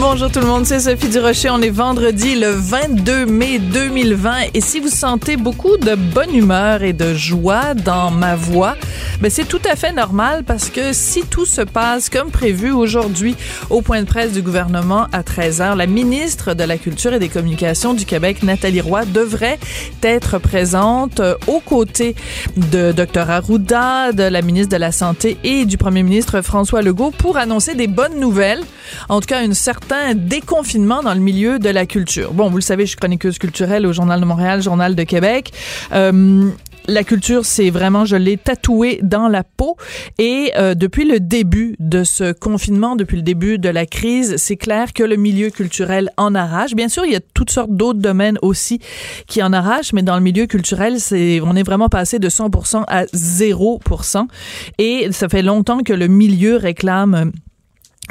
Bonjour tout le monde, c'est Sophie Durocher. On est vendredi le 22 mai 2020 et si vous sentez beaucoup de bonne humeur et de joie dans ma voix, ben c'est tout à fait normal parce que si tout se passe comme prévu aujourd'hui au point de presse du gouvernement à 13h, la ministre de la Culture et des Communications du Québec, Nathalie Roy, devrait être présente aux côtés de Dr Arruda, de la ministre de la Santé et du premier ministre François Legault pour annoncer des bonnes nouvelles, en tout cas une certain déconfinement dans le milieu de la culture. Bon, vous le savez, je suis chroniqueuse culturelle au Journal de Montréal, Journal de Québec. Euh, la culture, c'est vraiment, je l'ai tatoué dans la peau. Et euh, depuis le début de ce confinement, depuis le début de la crise, c'est clair que le milieu culturel en arrache. Bien sûr, il y a toutes sortes d'autres domaines aussi qui en arrachent, mais dans le milieu culturel, c'est, on est vraiment passé de 100% à 0%. Et ça fait longtemps que le milieu réclame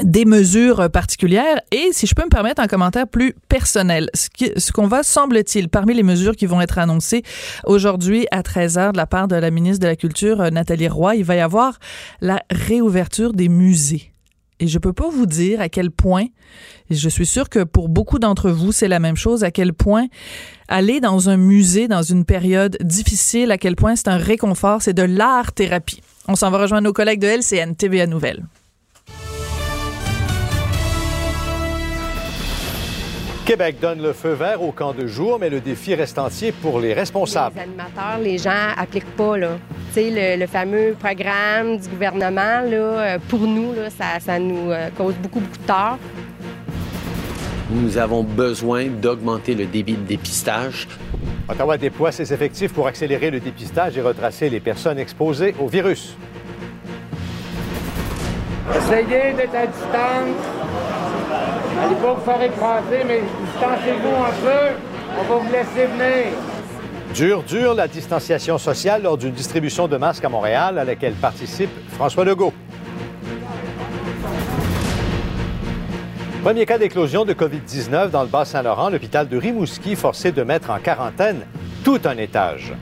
des mesures particulières et si je peux me permettre un commentaire plus personnel. Ce qu'on va semble-t-il parmi les mesures qui vont être annoncées aujourd'hui à 13h de la part de la ministre de la Culture euh, Nathalie Roy il va y avoir la réouverture des musées. Et je peux pas vous dire à quel point et je suis sûre que pour beaucoup d'entre vous c'est la même chose à quel point aller dans un musée dans une période difficile à quel point c'est un réconfort c'est de l'art thérapie on s'en va rejoindre nos collègues de LCN TVA Nouvelles Québec donne le feu vert au camp de jour, mais le défi reste entier pour les responsables. Les animateurs, les gens appliquent pas, là. Tu sais, le, le, fameux programme du gouvernement, là, euh, pour nous, là, ça, ça nous euh, cause beaucoup, beaucoup de tort. Nous avons besoin d'augmenter le débit de dépistage. Ottawa déploie ses effectifs pour accélérer le dépistage et retracer les personnes exposées au virus. Essayez d'être à distance. Allez pas vous faire écraser, mais distancez-vous un peu. On va vous laisser venir. Dure, dure la distanciation sociale lors d'une distribution de masques à Montréal à laquelle participe François Legault. Premier cas d'éclosion de COVID-19 dans le Bas-Saint-Laurent, l'hôpital de Rimouski forcé de mettre en quarantaine tout un étage.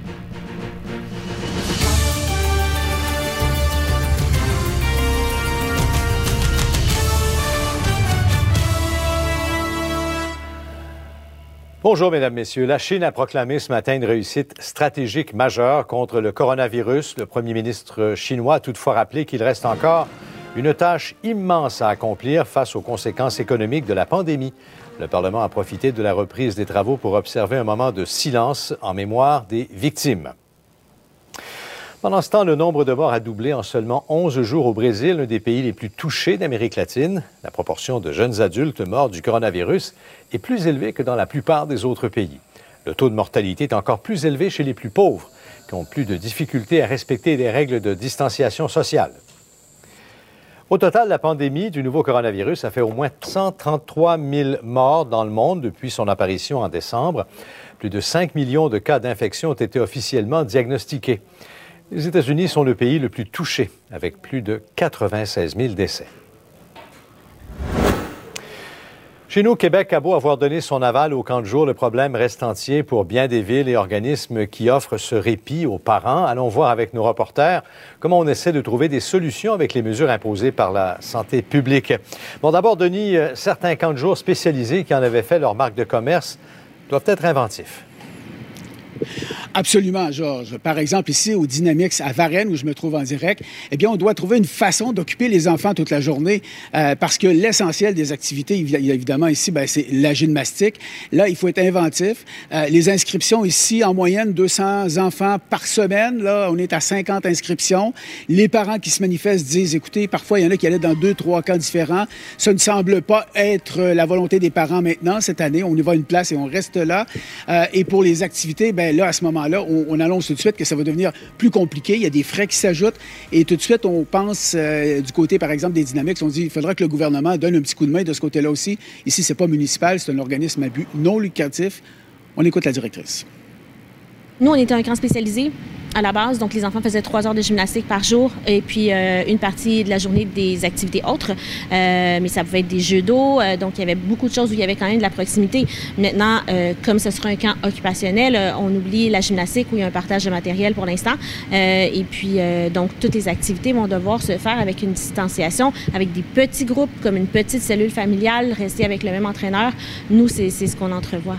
Bonjour, Mesdames, Messieurs. La Chine a proclamé ce matin une réussite stratégique majeure contre le coronavirus. Le premier ministre chinois a toutefois rappelé qu'il reste encore une tâche immense à accomplir face aux conséquences économiques de la pandémie. Le Parlement a profité de la reprise des travaux pour observer un moment de silence en mémoire des victimes. Pendant ce le nombre de morts a doublé en seulement 11 jours au Brésil, un des pays les plus touchés d'Amérique latine. La proportion de jeunes adultes morts du coronavirus est plus élevée que dans la plupart des autres pays. Le taux de mortalité est encore plus élevé chez les plus pauvres, qui ont plus de difficultés à respecter les règles de distanciation sociale. Au total, la pandémie du nouveau coronavirus a fait au moins 133 000 morts dans le monde depuis son apparition en décembre. Plus de 5 millions de cas d'infection ont été officiellement diagnostiqués. Les États-Unis sont le pays le plus touché, avec plus de 96 000 décès. Chez nous, Québec a beau avoir donné son aval au camp de jour, le problème reste entier pour bien des villes et organismes qui offrent ce répit aux parents. Allons voir avec nos reporters comment on essaie de trouver des solutions avec les mesures imposées par la santé publique. Bon, d'abord, Denis, euh, certains camps de jour spécialisés qui en avaient fait leur marque de commerce doivent être inventifs. Absolument, Georges. Par exemple, ici au Dynamix à Varennes, où je me trouve en direct, eh bien, on doit trouver une façon d'occuper les enfants toute la journée euh, parce que l'essentiel des activités, évidemment, ici, ben, c'est la gymnastique. Là, il faut être inventif. Euh, les inscriptions ici, en moyenne, 200 enfants par semaine. Là, on est à 50 inscriptions. Les parents qui se manifestent disent, écoutez, parfois, il y en a qui allaient dans deux, trois cas différents. Ça ne semble pas être la volonté des parents maintenant. Cette année, on y va une place et on reste là. Euh, et pour les activités, ben là, à ce moment-là, on, on, annonce tout de suite que ça va devenir plus compliqué. Il y a des frais qui s'ajoutent. Et tout de suite, on pense euh, du côté, par exemple, des dynamiques. On dit il faudra que le gouvernement donne un petit coup de main de ce côté-là aussi. Ici, c'est pas municipal, c'est un organisme à but non lucratif. On écoute la directrice. Nous, on était un camp spécialisé à la base. Donc, les enfants faisaient trois heures de gymnastique par jour et puis euh, une partie de la journée des activités autres. Euh, mais ça pouvait être des jeux d'eau. Euh, donc, il y avait beaucoup de choses où il y avait quand même de la proximité. Maintenant, comme ce sera un camp occupationnel, on oublie la gymnastique où il y a un partage de matériel pour l'instant. Et puis, donc, toutes les activités vont devoir se faire avec une distanciation, avec des petits groupes, comme une petite cellule familiale, rester avec le même entraîneur. Nous, c'est ce qu'on entrevoit.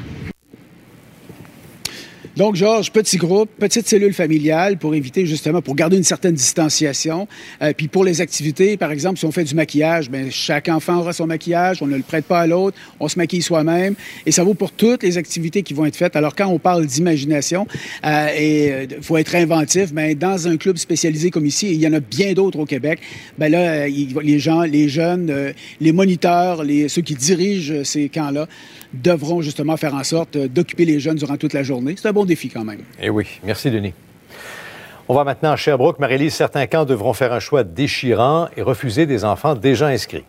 Donc, Georges, petit groupe, petite cellule familiale pour éviter justement, pour garder une certaine distanciation. Euh, puis pour les activités, par exemple, si on fait du maquillage, bien, chaque enfant aura son maquillage, on ne le prête pas à l'autre, on se maquille soi-même. Et ça vaut pour toutes les activités qui vont être faites. Alors, quand on parle d'imagination, euh, et il faut être inventif, bien, dans un club spécialisé comme ici, il y en a bien d'autres au Québec, bien là, il, les gens, les jeunes, euh, les moniteurs, les, ceux qui dirigent ces camps-là, devront justement faire en sorte d'occuper les jeunes durant toute la journée. C'est un bon défi quand même. Eh oui. Merci, Denis. On va maintenant à Sherbrooke. Marie-Lise, certains camps devront faire un choix déchirant et refuser des enfants déjà inscrits.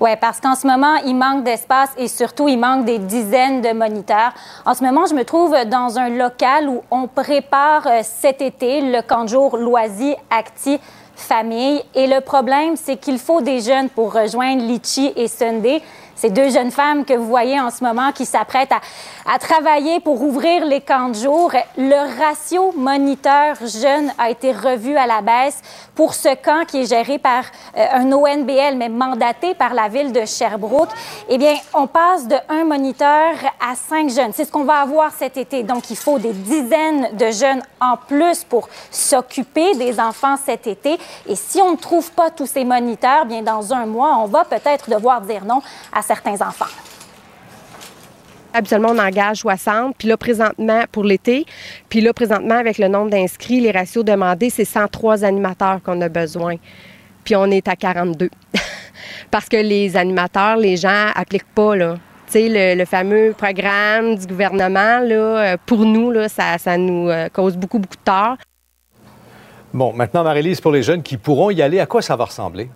Oui, parce qu'en ce moment, il manque d'espace et surtout, il manque des dizaines de moniteurs. En ce moment, je me trouve dans un local où on prépare euh, cet été le camp de jour Loisy Acti Famille. Et le problème, c'est qu'il faut des jeunes pour rejoindre Litchi et Sunday. Ces deux jeunes femmes que vous voyez en ce moment qui s'apprêtent à, travailler pour ouvrir les camps de jour. Le ratio moniteur jeune a été revu à la baisse pour ce camp qui est géré par euh, un ONBL, mais mandaté par la ville de Sherbrooke. Eh bien, on passe de un moniteur à cinq jeunes. C'est ce qu'on va avoir cet été. Donc, il faut des dizaines de jeunes en plus pour s'occuper des enfants cet été. Et si on ne trouve pas tous ces moniteurs, bien, dans un mois, on va peut-être devoir dire non à certains enfants. Habituellement, on engage 60. Puis là, présentement, pour l'été, puis là, présentement, avec le nombre d'inscrits, les ratios demandés, c'est 103 animateurs qu'on a besoin. Puis on est à 42. Parce que les animateurs, les gens appliquent pas, là. Tu sais, le, le, fameux programme du gouvernement, là, pour nous, là, ça, ça nous cause beaucoup, beaucoup de tort. Bon, maintenant, Marie-Lise, pour les jeunes qui pourront y aller, à quoi ça va ressembler?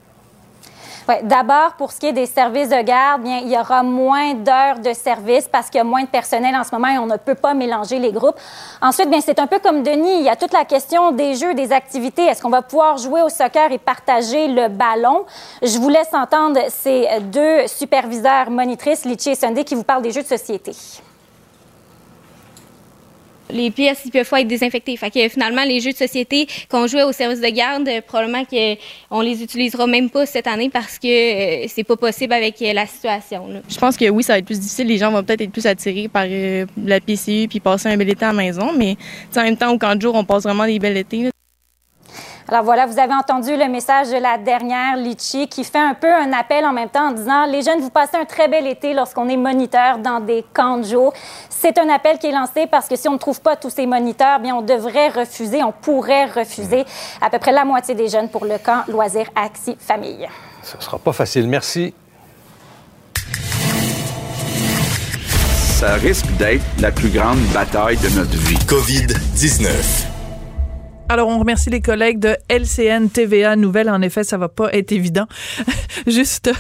D'abord, pour ce qui est des services de garde, bien, il y aura moins d'heures de service parce qu'il y a moins de personnel en ce moment et on ne peut pas mélanger les groupes. Ensuite, bien, c'est un peu comme Denis, il y a toute la question des jeux, des activités. Est-ce qu'on va pouvoir jouer au soccer et partager le ballon? Je vous laisse entendre ces deux superviseurs monitrices, Litchi et Sunday, qui vous parlent des jeux de société les pièces ils peuvent pas être désinfectées. Fait que finalement, les jeux de société qu'on jouait au service de garde, probablement qu'on les utilisera même pas cette année parce que euh, c'est pas possible avec euh, la situation. Là. Je pense que oui, ça va être plus difficile. Les gens vont peut-être être plus attirés par euh, la PCU puis passer un bel été à la maison. Mais en même temps, au camp de jour, on passe vraiment des belles étés. Alors voilà, vous avez entendu le message de la dernière Litchi qui fait un peu un appel en même temps en disant les jeunes, vous passez un très bel été lorsqu'on est moniteur dans des camps de jour. C'est un appel qui est lancé parce que si on ne trouve pas tous ces moniteurs, bien on devrait refuser, on pourrait refuser à peu près la moitié des jeunes pour le camp loisir Axi Famille. Ce ne sera pas facile. Merci. Ça risque d'être la plus grande bataille de notre vie. COVID-19. Alors, on remercie les collègues de LCN TVA Nouvelle. En effet, ça va pas être évident. Juste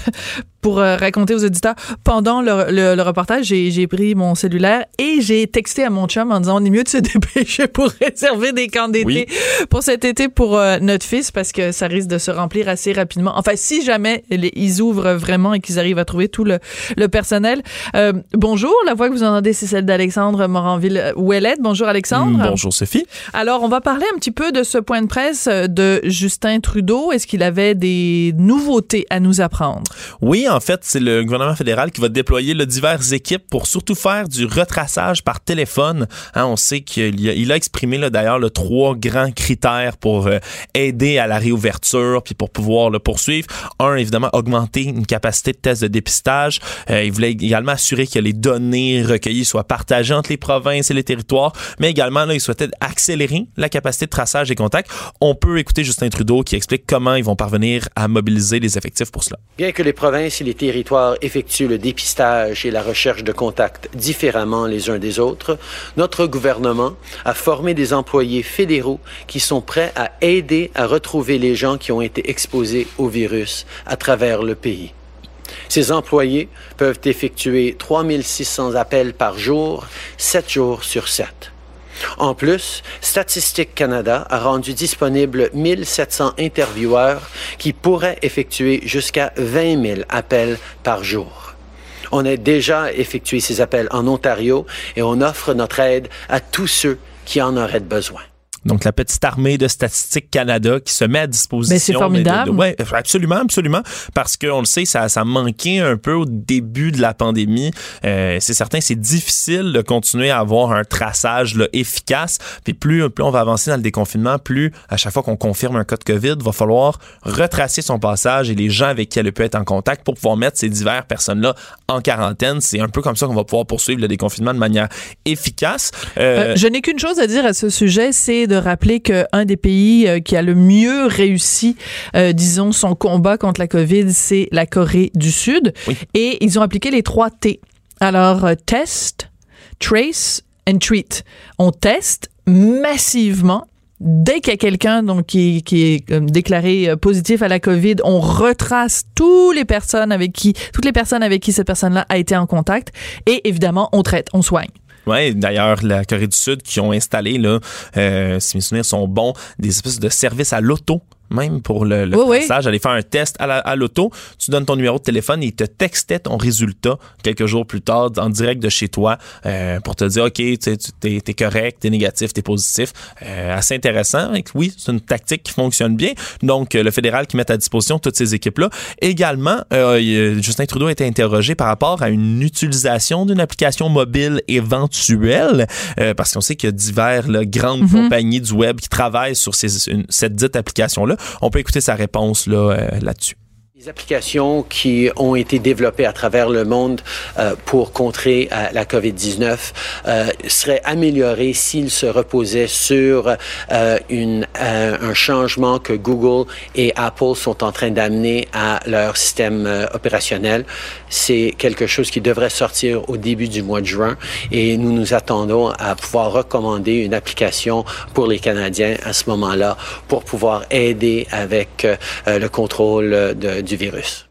pour euh, raconter aux auditeurs, pendant le, le, le reportage, j'ai pris mon cellulaire et j'ai texté à mon chum en disant on est mieux de se dépêcher pour réserver des camps d'été oui. pour cet été pour euh, notre fils parce que ça risque de se remplir assez rapidement. Enfin, si jamais les, ils ouvrent vraiment et qu'ils arrivent à trouver tout le, le personnel. Euh, bonjour, la voix que vous entendez, c'est celle d'Alexandre Moranville-Ouellette. Bonjour Alexandre. Bonjour Sophie. Alors, on va parler un petit peu de ce point de presse de Justin Trudeau. Est-ce qu'il avait des nouveautés à nous apprendre? Oui, en en fait, c'est le gouvernement fédéral qui va déployer diverses équipes pour surtout faire du retraçage par téléphone. Hein, on sait qu'il a, exprimé d'ailleurs le trois grands critères pour euh, aider à la réouverture puis pour pouvoir le poursuivre. Un, évidemment, augmenter une capacité de test de dépistage. Euh, il voulait également assurer que les données recueillies soient partagées entre les provinces et les territoires, mais également, il souhaitait accélérer la capacité de traçage des contacts. On peut écouter Justin Trudeau qui explique comment ils vont parvenir à mobiliser les effectifs pour cela. Bien que les provinces et les territoires effectuent le dépistage et la recherche de contacts différemment les uns des autres, notre gouvernement a formé des employés fédéraux qui sont prêts à aider à retrouver les gens qui ont été exposés au virus à travers le pays. Ces employés peuvent effectuer 3600 appels par jour, 7 jours sur 7. En plus, Statistique Canada a rendu disponible 1700 intervieweurs qui pourraient effectuer jusqu'à 20 000 appels par jour. On a déjà effectué ces appels en Ontario et on offre notre aide à tous ceux qui en auraient besoin. Donc, la petite armée de Statistique Canada qui se met à disposition. Mais c'est formidable. Oui, absolument, absolument. Parce qu'on le sait, ça, ça manquait un peu au début de la pandémie. Euh, c'est certain, c'est difficile de continuer à avoir un traçage là, efficace. Puis plus, plus on va avancer dans le déconfinement, plus à chaque fois qu'on confirme un cas de COVID, va falloir retracer son passage et les gens avec qui elle peut être en contact pour pouvoir mettre ces diverses personnes-là en quarantaine. C'est un peu comme ça qu'on va pouvoir poursuivre le déconfinement de manière efficace. Euh, je n'ai qu'une chose à dire à ce sujet, c'est de rappeler qu'un des pays euh, qui a le mieux réussi, euh, disons, son combat contre la COVID, c'est la Corée du Sud. Et ils ont appliqué les trois T. Alors, euh, test, trace and treat. On teste massivement dès qu'il y a quelqu'un donc qui, qui est euh, déclaré euh, positif à la Covid, on retrace toutes les personnes avec qui toutes les personnes avec qui cette personne-là a été en contact et évidemment on traite, on soigne. Oui, d'ailleurs, la Corée du Sud qui ont installé, là, euh, si mes souvenirs sont bons, des espèces de services à l'auto même pour le, le Oui, oui. traçage, aller faire un test à la- à l'auto, tu donnes ton numéro de téléphone et il te textait ton résultat quelques jours plus tard en direct de chez toi euh, pour te dire OK, tu tu- t'es es correct, t'es négatif, t'es positif. Euh, assez intéressant. Et oui, c'est une tactique qui fonctionne bien. Donc, euh, le fédéral qui met à disposition toutes ces équipes-là. Également, euh, Justin Trudeau a été interrogé par rapport à une utilisation d'une application mobile éventuelle, euh, parce qu'on sait qu'il y a divers là, grandes Mhm. compagnies du web qui travaillent sur ces- une- cette dite application-là. On peut écouter sa réponse là, euh, là-dessus. Les applications qui ont été développées à travers le monde euh, pour contrer euh, la COVID-19 euh, seraient améliorées s'ils se reposaient sur euh, une, euh, un changement que Google et Apple sont en train d'amener à leur système opérationnel. C'est quelque chose qui devrait sortir au début du mois de juin et nous nous attendons à pouvoir recommander une application pour les Canadiens à ce moment-là pour pouvoir aider avec le contrôle de- du virus.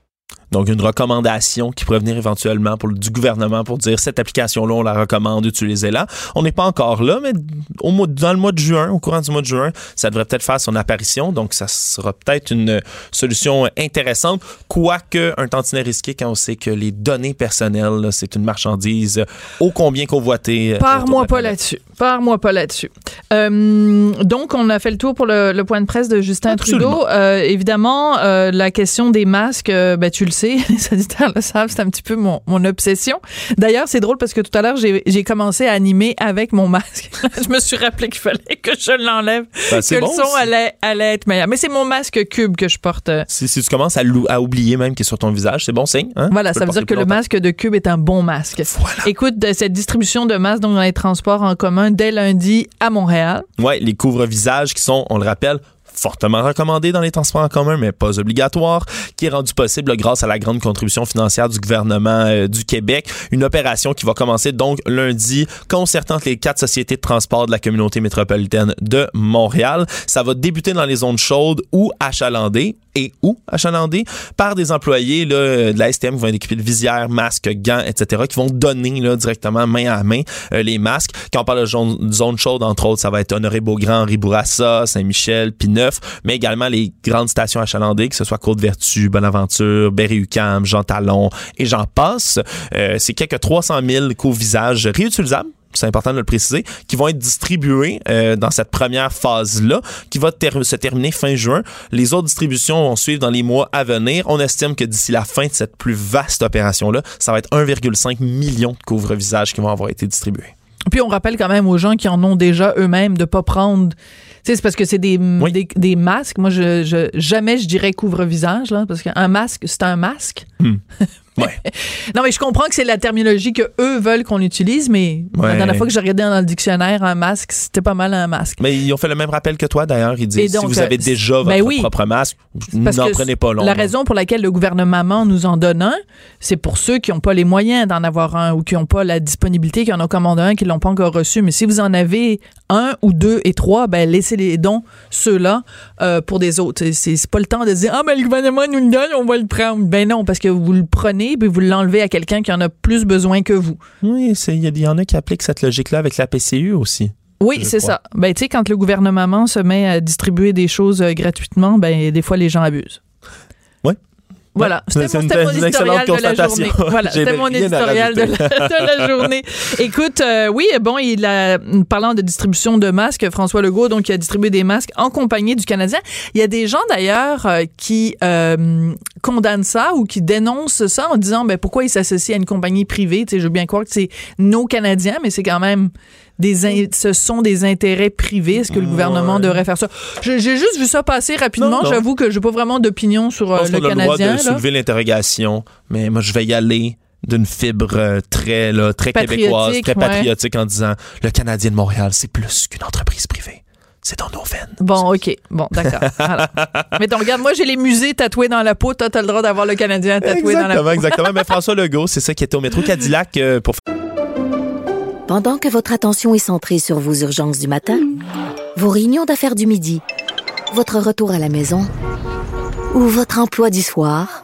Donc, une recommandation qui pourrait venir éventuellement pour, du gouvernement pour dire cette application-là, on la recommande, utilisez-la. On n'est pas encore là, mais au mois, dans le mois de juin, au courant du mois de juin, ça devrait peut-être faire son apparition. Donc, ça sera peut-être une solution intéressante, quoique un tantinet risqué quand on sait que les données personnelles, c'est une marchandise ô combien convoitée. euh, la pas là-dessus. Pars-moi pas là-dessus. Euh, donc, on a fait le tour pour le, le point de presse de Justin Absolument. Trudeau. Euh, évidemment, euh, la question des masques, ben, tu le sais, les auditeurs le savent, c'est un petit peu mon, mon obsession. D'ailleurs, c'est drôle parce que tout à l'heure, j'ai commencé à animer avec mon masque. je me suis rappelé qu'il fallait que je l'enlève, Ben, que c'est le bon, son allait, allait être meilleur. Mais c'est mon masque cube que je porte. Si, si tu commences à, à oublier même qu'il est sur ton visage, c'est bon signe. Hein? Voilà, ça veut dire que le masque de Cube est un bon masque. Écoute, de cette distribution de masques donc, dans les transports en commun dès lundi à Montréal. Ouais, les couvre-visages qui sont, on le rappelle, fortement recommandés dans les transports en commun, mais pas obligatoires, qui est rendu possible grâce à la grande contribution financière du gouvernement euh, du Québec. Une opération qui va commencer donc lundi, concertant les quatre sociétés de transport de la communauté métropolitaine de Montréal. Ça va débuter dans les zones chaudes ou achalandées et ou achalandées par des employés là, de la STM qui vont être équipés de visières, masques, gants, etc., qui vont donner là, directement main à main euh, les masques. Quand on parle de zone, zone entre autres, ça va être Honoré-Beaugrand, Henri Bourassa, Saint-Michel, Pineuf, mais également les grandes stations achalandées, que ce soit Côte-Vertu, Bonaventure, Berry-UQAM, Jean Talon et j'en passe. Euh, c'est quelques 300 000 couvre-visages réutilisables c'est important de le préciser, qui vont être distribués euh, dans cette première phase-là, qui va ter- se terminer fin juin. Les autres distributions vont suivre dans les mois à venir. On estime que d'ici la fin de cette plus vaste opération-là, ça va être 1,5 million de couvre-visages qui vont avoir été distribués. Puis on rappelle quand même aux gens qui en ont déjà eux-mêmes de pas prendre. Tu sais, c'est parce que c'est des, des, des masques. Moi, je, je- jamais je dirais couvre-visage, là, parce qu'un masque, c'est un masque. non, mais je comprends que c'est la terminologie que eux veulent qu'on utilise, mais la dernière fois que j'ai regardé dans le dictionnaire, un masque, c'était pas mal un masque. Mais ils ont fait le même rappel que toi, d'ailleurs. Ils disent donc, si vous avez euh, déjà votre ben oui. propre masque, n'en prenez pas long. La raison pour laquelle le gouvernement nous en donne un, c'est pour ceux qui n'ont pas les moyens d'en avoir un ou qui n'ont pas la disponibilité, qui en ont commandé un, qui l'ont pas encore reçu. Mais si vous en avez un ou deux et trois, ben laissez les dons ceux-là euh, pour des autres. C'est- pas le temps de dire ah ben le gouvernement nous le donne, on va le prendre. Ben non, parce que vous le prenez puis vous l'enlevez à quelqu'un qui en a plus besoin que vous. Oui, c'est- il y, en a qui appliquent cette logique-là avec la PCU aussi. Oui, c'est ça. Ben tu sais quand le gouvernement se met à distribuer des choses euh, gratuitement, ben des fois les gens abusent. Voilà, c'était mon, mon historial de la journée. Voilà, c'était mon de la, rajouter. de la journée. Écoute, euh, oui, bon, il a, parlant de distribution de masques, François Legault, donc, il a distribué des masques en compagnie du Canadien. Il y a des gens, d'ailleurs, euh, qui euh, condamnent ça ou qui dénoncent ça en disant, ben, pourquoi il s'associe à une compagnie privée? Tu sais, je veux bien croire que c'est nos Canadiens, mais c'est quand même des in- ce sont des intérêts privés. Est-ce que le gouvernement devrait faire ça? J'ai juste vu ça passer rapidement. J'avoue que j'ai pas vraiment d'opinion sur euh, le qu'on a le droit Canadien. de là. soulever l'interrogation, mais moi, je vais y aller d'une fibre euh, très, là, très québécoise, Patriotique, très ouais. patriotique en disant le Canadien de Montréal, c'est plus qu'une entreprise privée. C'est dans nos veines. Bon, OK. Bon, d'accord. Mais donc, regarde, moi, j'ai les musées tatoués dans la peau. Toi, t'as le droit d'avoir le Canadien tatoué dans la peau. exactement. Mais François Legault, c'est ça qui était au métro Cadillac euh, pour Pendant que votre attention est centrée sur vos urgences du matin, vos réunions d'affaires du midi, votre retour à la maison ou votre emploi du soir,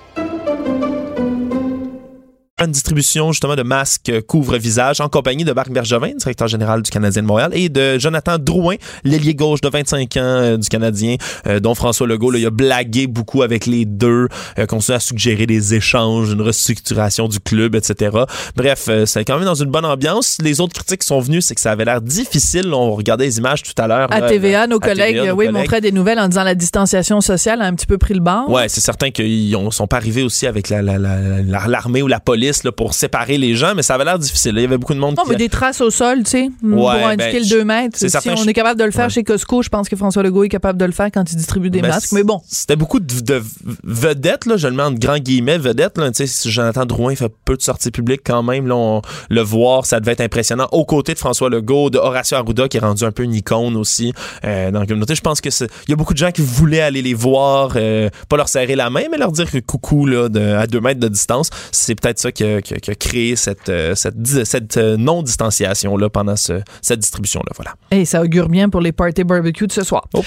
Une distribution justement de masques euh, couvre-visage en compagnie de Marc Bergevin, directeur général du Canadien de Montréal, et de Jonathan Drouin, l'ailier gauche de 25 ans euh, du Canadien, euh, dont François Legault là, il a blagué beaucoup avec les deux, euh, continue à suggérer des échanges, une restructuration du club, etc. Bref, euh, c'est quand même dans une bonne ambiance. Les autres critiques qui sont venues, c'est que ça avait l'air difficile. On regardait les images tout à l'heure. À TVA, nos à collègues, TVA, nos oui, collègues. montraient des nouvelles en disant la distanciation sociale a un petit peu pris le bord. Ouais, c'est certain qu'ils ont- sont pas arrivés aussi avec la- la- la- la- l'armée ou la police là, pour séparer les gens, mais ça avait l'air difficile. Il y avait beaucoup de monde Non, qui... mais des traces au sol, tu sais, pour indiquer ben, le 2 mètres. Si certain, on je- est capable de le faire Ouais. chez Costco, je pense que François Legault est capable de le faire quand il distribue des Ben, masques. Mais bon. C'était beaucoup de, de vedettes, là, je le mets entre grands guillemets, vedettes. Là, tu sais, si Jonathan Drouin fait peu de sorties publiques quand même. Là, on- le voir, ça devait être impressionnant. Aux côtés de François Legault, de Horacio Arruda, qui est rendu un peu une icône aussi euh, dans la communauté. Je pense que il y a beaucoup de gens qui voulaient aller les voir, euh, pas leur serrer la main, mais leur dire que coucou là, de- à deux mètres de distance. C'est peut-être ça qui a, qui a- qui a créé cette, euh, cette, euh, non-distanciation-là pendant ce- cette distribution-là. Voilà. Et ça augure bien pour les parties barbecue de ce soir. Oh.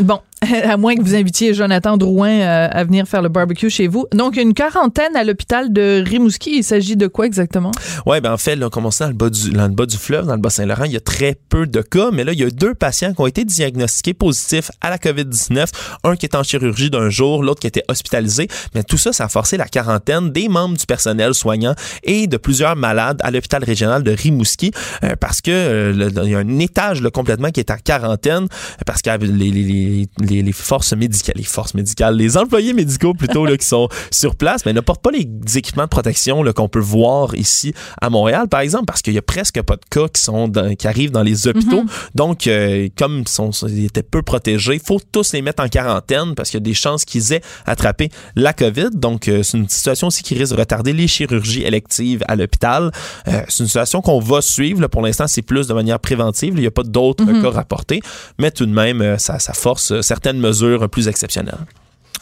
Bon, à moins que vous invitiez Jonathan Drouin euh, à venir faire le barbecue chez vous. Donc, une quarantaine à l'hôpital de Rimouski. Il s'agit de quoi exactement? Ouais, ben en fait, là, commençant dans le bas du, dans le bas du fleuve, dans le bas Saint-Laurent, il y a très peu de cas, mais là, il y a deux patients qui ont été diagnostiqués positifs à la COVID-19. Un qui est en chirurgie d'un jour, l'autre qui était hospitalisé. Mais tout ça, ça a forcé la quarantaine des membres du personnel soignant et de plusieurs malades à l'hôpital régional de Rimouski euh, parce que euh, il y a un étage là, complètement qui est en quarantaine parce que les, les, les, les, les forces médicales, les forces médicales, les employés médicaux plutôt là, qui sont sur place, mais ne portent pas les équipements de protection qu'on peut voir ici à Montréal, par exemple, parce qu'il y a presque pas de cas qui sont dans- qui arrivent dans les hôpitaux. Donc, euh, comme ils, sont, ils étaient peu protégés, il faut tous les mettre en quarantaine parce qu'il y a des chances qu'ils aient attrapé la COVID. Donc, euh, c'est une situation aussi qui risque de retarder les chirurgies électives à l'hôpital. Euh, c'est une situation qu'on va suivre. là. pour l'instant, c'est plus de manière préventive. Il n'y a pas d'autres Mhm. cas rapportés, mais tout de même, ça, ça force euh, certaines mesures plus exceptionnelles.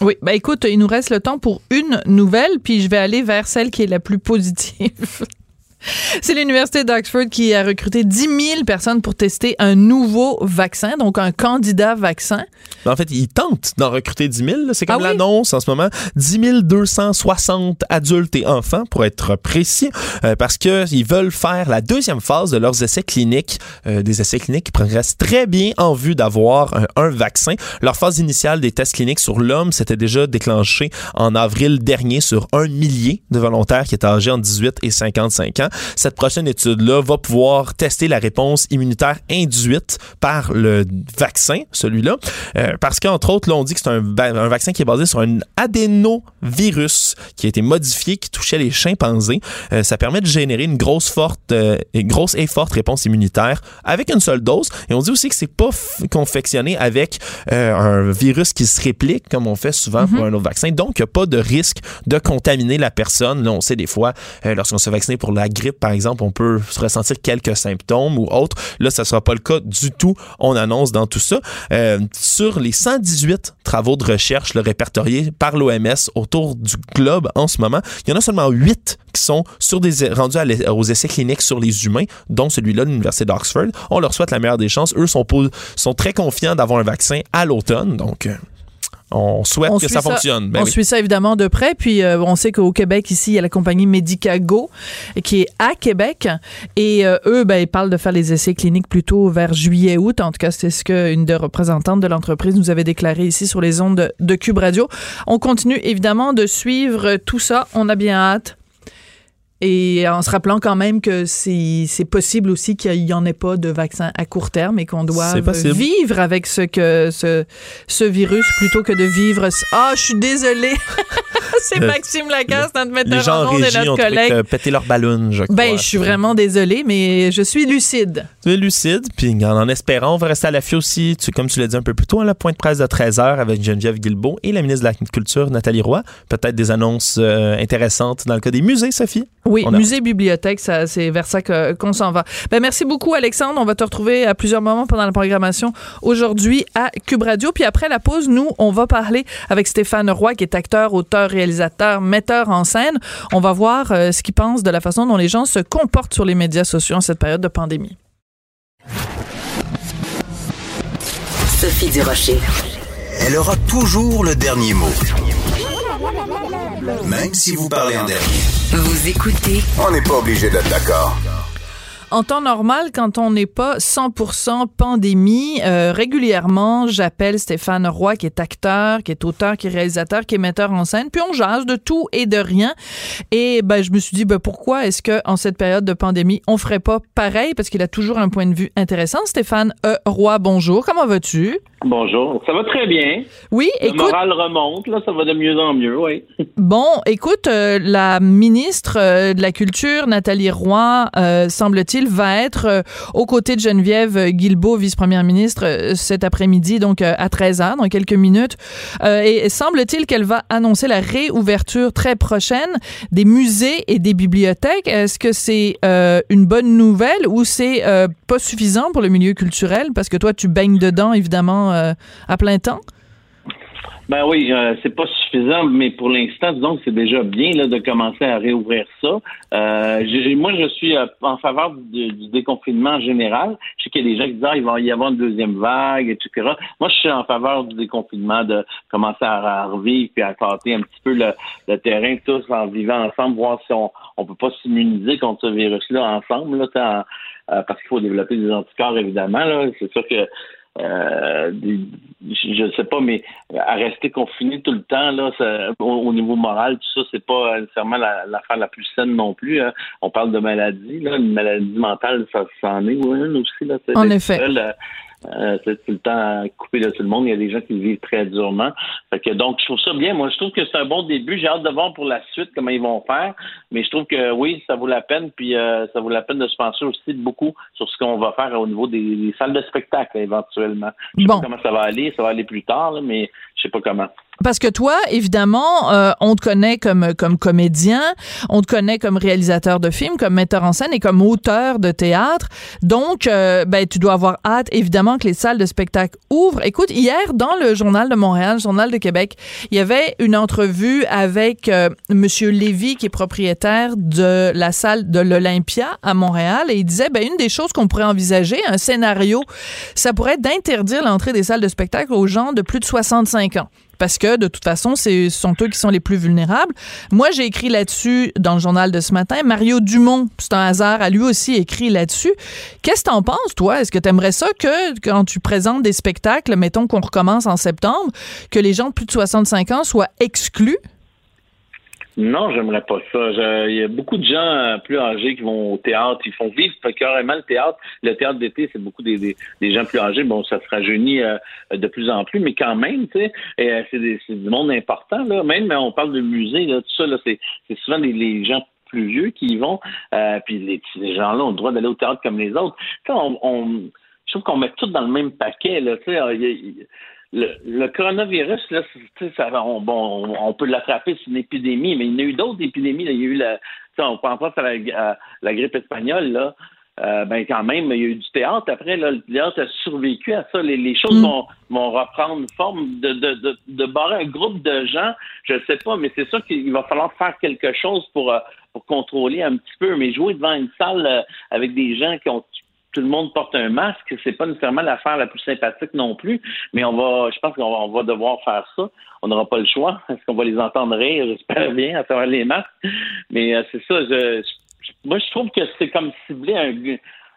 Oui, ben écoute, il nous reste le temps pour une nouvelle, puis je vais aller vers celle qui est la plus positive. C'est l'Université d'Oxford qui a recruté 10 000 personnes pour tester un nouveau vaccin, donc un candidat vaccin. Ben, en fait, ils tentent d'en recruter 10 000. là. C'est comme Ah oui? l'annonce en ce moment. 10 260 adultes et enfants, pour être précis, euh, parce qu'ils veulent faire la deuxième phase de leurs essais cliniques, euh, des essais cliniques qui progressent très bien en vue d'avoir un, un vaccin. Leur phase initiale des tests cliniques sur l'homme s'était déjà déclenchée en avril dernier sur un millier de volontaires qui étaient âgés entre 18 et 55 ans. Cette prochaine étude-là va pouvoir tester la réponse immunitaire induite par le vaccin, celui-là, euh, parce qu'entre autres, là, on dit que c'est un, va- un vaccin qui est basé sur un adénovirus qui a été modifié, qui touchait les chimpanzés. Euh, ça permet de générer une grosse, forte, euh, une grosse et forte réponse immunitaire avec une seule dose. Et on dit aussi que c'est pas confectionné avec un virus qui se réplique comme on fait souvent pour un autre vaccin. Donc, il n'y a pas de risque de contaminer la personne. Là, on sait des fois, lorsqu'on se fait vacciner pour la grippe, par exemple, on peut se ressentir quelques symptômes ou autres. Là, ça ne sera pas le cas du tout. On annonce dans tout ça. Euh, sur les 118 travaux de recherche répertoriés par l'OMS autour du globe en ce moment, il y en a seulement 8 qui sont sur des rendus aux essais cliniques sur les humains, dont celui-là de l'Université d'Oxford. On leur souhaite la meilleure des chances. Eux sont, sont très confiants d'avoir un vaccin à l'automne. Donc, euh, on souhaite On que suit ça, fonctionne. Ben on oui. suit ça évidemment de près. Puis euh, on sait qu'au Québec, ici, il y a la compagnie Medicago qui est à Québec. Et euh, eux, ben, ils parlent de faire les essais cliniques plutôt vers juillet-août. En tout cas, c'est ce qu'une des représentantes de l'entreprise nous avait déclaré ici sur les ondes de, de Cube Radio. On continue évidemment de suivre tout ça. On a bien hâte. Et en se rappelant quand même que c'est possible aussi qu'il n'y en ait pas de vaccin à court terme et qu'on doit vivre avec ce que ce, ce virus plutôt que de vivre. Ah, je suis désolée. c'est Euh, Maxime Lacasse, notre metteur en ondes et notre collègue. que péter leur ballon, je crois. Ben, je suis vraiment désolée, mais je suis lucide. Tu es lucide, puis en, en espérant, on va rester à l'affût aussi, tu, comme tu l'as dit un peu plus tôt, à la pointe de presse de 13h avec Geneviève Guilbeault et la ministre de la Culture, Nathalie Roy. Peut-être des annonces euh, intéressantes dans le cas des musées, Sophie? Oui, On a- musée, bibliothèque, ça, c'est vers ça qu'on s'en va. Ben, merci beaucoup, Alexandre. On va te retrouver à plusieurs moments pendant la programmation aujourd'hui à Cube Radio. Puis après la pause, nous, on va parler avec Stéphane Roy, qui est acteur, auteur, réalisateur, metteur en scène. On va voir euh, ce qu'il pense de la façon dont les gens se comportent sur les médias sociaux en cette période de pandémie. Sophie Durocher. Elle aura toujours le dernier mot. Même si vous parlez en dernier. Vous écoutez On n'est pas obligé d'être d'accord. En temps normal, quand on n'est pas 100% pandémie, euh, régulièrement, j'appelle Stéphane Roy, qui est acteur, qui est auteur, qui est réalisateur, qui est metteur en scène, puis on jase de tout et de rien. Et ben, je me suis dit, ben, pourquoi est-ce que en cette période de pandémie, on ferait pas pareil, parce qu'il a toujours un point de vue intéressant. Stéphane euh, Roy, bonjour, comment vas-tu? Bonjour, ça va très bien. Oui, Le écoute, moral remonte, là, ça va de mieux en mieux, oui. Bon, écoute, euh, la ministre euh, de la Culture, Nathalie Roy, euh, semble-t-il, va être euh, aux côtés de Geneviève Guilbeault, vice-première ministre, euh, cet après-midi, donc euh, à 13h, dans quelques minutes. Et semble-t-il qu'elle va annoncer la réouverture très prochaine des musées et des bibliothèques. Est-ce que c'est une bonne nouvelle ou c'est pas suffisant pour le milieu culturel? Parce que toi, tu baignes dedans, évidemment, à plein temps. Ben oui, euh, c'est pas suffisant, mais pour l'instant, disons que c'est déjà bien là, de commencer à réouvrir ça. Euh, moi, je suis euh, en faveur du, du déconfinement en général. Je sais qu'il y a des gens qui disent ah, il va y avoir une deuxième vague, etc. Moi, je suis en faveur du déconfinement, de commencer à, à revivre puis à tâter un petit peu le, le terrain tous en vivant ensemble, voir si on on peut pas s'immuniser contre ce virus-là ensemble, là, euh, parce qu'il faut développer des anticorps, évidemment. Là. C'est sûr que euh, je ne sais pas, mais à rester confiné tout le temps, là, ça- au, au niveau moral, tout ça, c'est pas nécessairement la- l'affaire la, plus saine non plus. hein. On parle de maladie, là, une maladie mentale, ça s'en est une aussi. Là, En effet. seul, euh, c'est tout le temps coupé de tout le monde. Il y a des gens qui le vivent très durement. Fait que, donc, je trouve ça bien. Moi, je trouve que c'est un bon début. J'ai hâte de voir pour la suite comment ils vont faire. Mais je trouve que oui, ça vaut la peine. Puis euh, ça vaut la peine de se pencher aussi beaucoup sur ce qu'on va faire au niveau des, des salles de spectacle éventuellement. Je sais Bon. pas comment ça va aller. Ça va aller plus tard, là, mais je sais pas comment. Parce que toi, évidemment, euh, on te connaît comme comme comédien, on te connaît comme réalisateur de films, comme metteur en scène et comme auteur de théâtre. Donc, euh, ben, tu dois avoir hâte, évidemment, que les salles de spectacle ouvrent. Écoute, hier, dans le Journal de Montréal, le Journal de Québec, il y avait une entrevue avec euh, Monsieur Lévy, qui est propriétaire de la salle de l'Olympia à Montréal, et il disait, ben, une des choses qu'on pourrait envisager, un scénario, ça pourrait être d'interdire l'entrée des salles de spectacle aux gens de plus de 65 ans parce que de toute façon, ce sont eux qui sont les plus vulnérables. Moi, j'ai écrit là-dessus dans le journal de ce matin. Mario Dumont, c'est un hasard, a lui aussi écrit là-dessus. Qu'est-ce que t'en penses, toi? Est-ce que tu aimerais ça que quand tu présentes des spectacles, mettons qu'on recommence en septembre, que les gens de plus de 65 ans soient exclus? Non, j'aimerais pas ça. Il y a beaucoup de gens euh, plus âgés qui vont au théâtre, ils font vivre carrément le théâtre. Le théâtre d'été, c'est beaucoup des, des, des gens plus âgés. Bon, ça se rajeunit euh, de plus en plus, mais quand même, tu sais, euh, c'est du monde important. Là. Même on parle de musée, là, tout ça, là, c'est souvent des, les gens plus vieux qui y vont. Euh, puis les, ces gens-là ont le droit d'aller au théâtre comme les autres. Sais, on, on- je trouve qu'on met tout dans le même paquet. Là, il y a- y le, le coronavirus, là, ça, on, bon, on, peut l'attraper, c'est une épidémie, mais il y en a eu d'autres épidémies. là. Il y a eu la, on pense pas à la, à la grippe espagnole, là. Euh, ben quand même, il y a eu du théâtre. Après, là, le théâtre a survécu à ça. Les, les choses vont, vont reprendre forme. De, de, de, de barrer un groupe de gens, je ne sais pas, mais c'est sûr qu'il va falloir faire quelque chose pour, euh, pour contrôler un petit peu. Mais jouer devant une salle euh, avec des gens qui ont tout le monde porte un masque, c'est pas nécessairement l'affaire la plus sympathique non plus, mais on va, je pense qu'on va, devoir faire ça. On n'aura pas le choix. Est-ce qu'on va les entendre rire? J'espère bien à travers les masques. Mais euh, c'est ça, je- moi je trouve que c'est comme cibler un,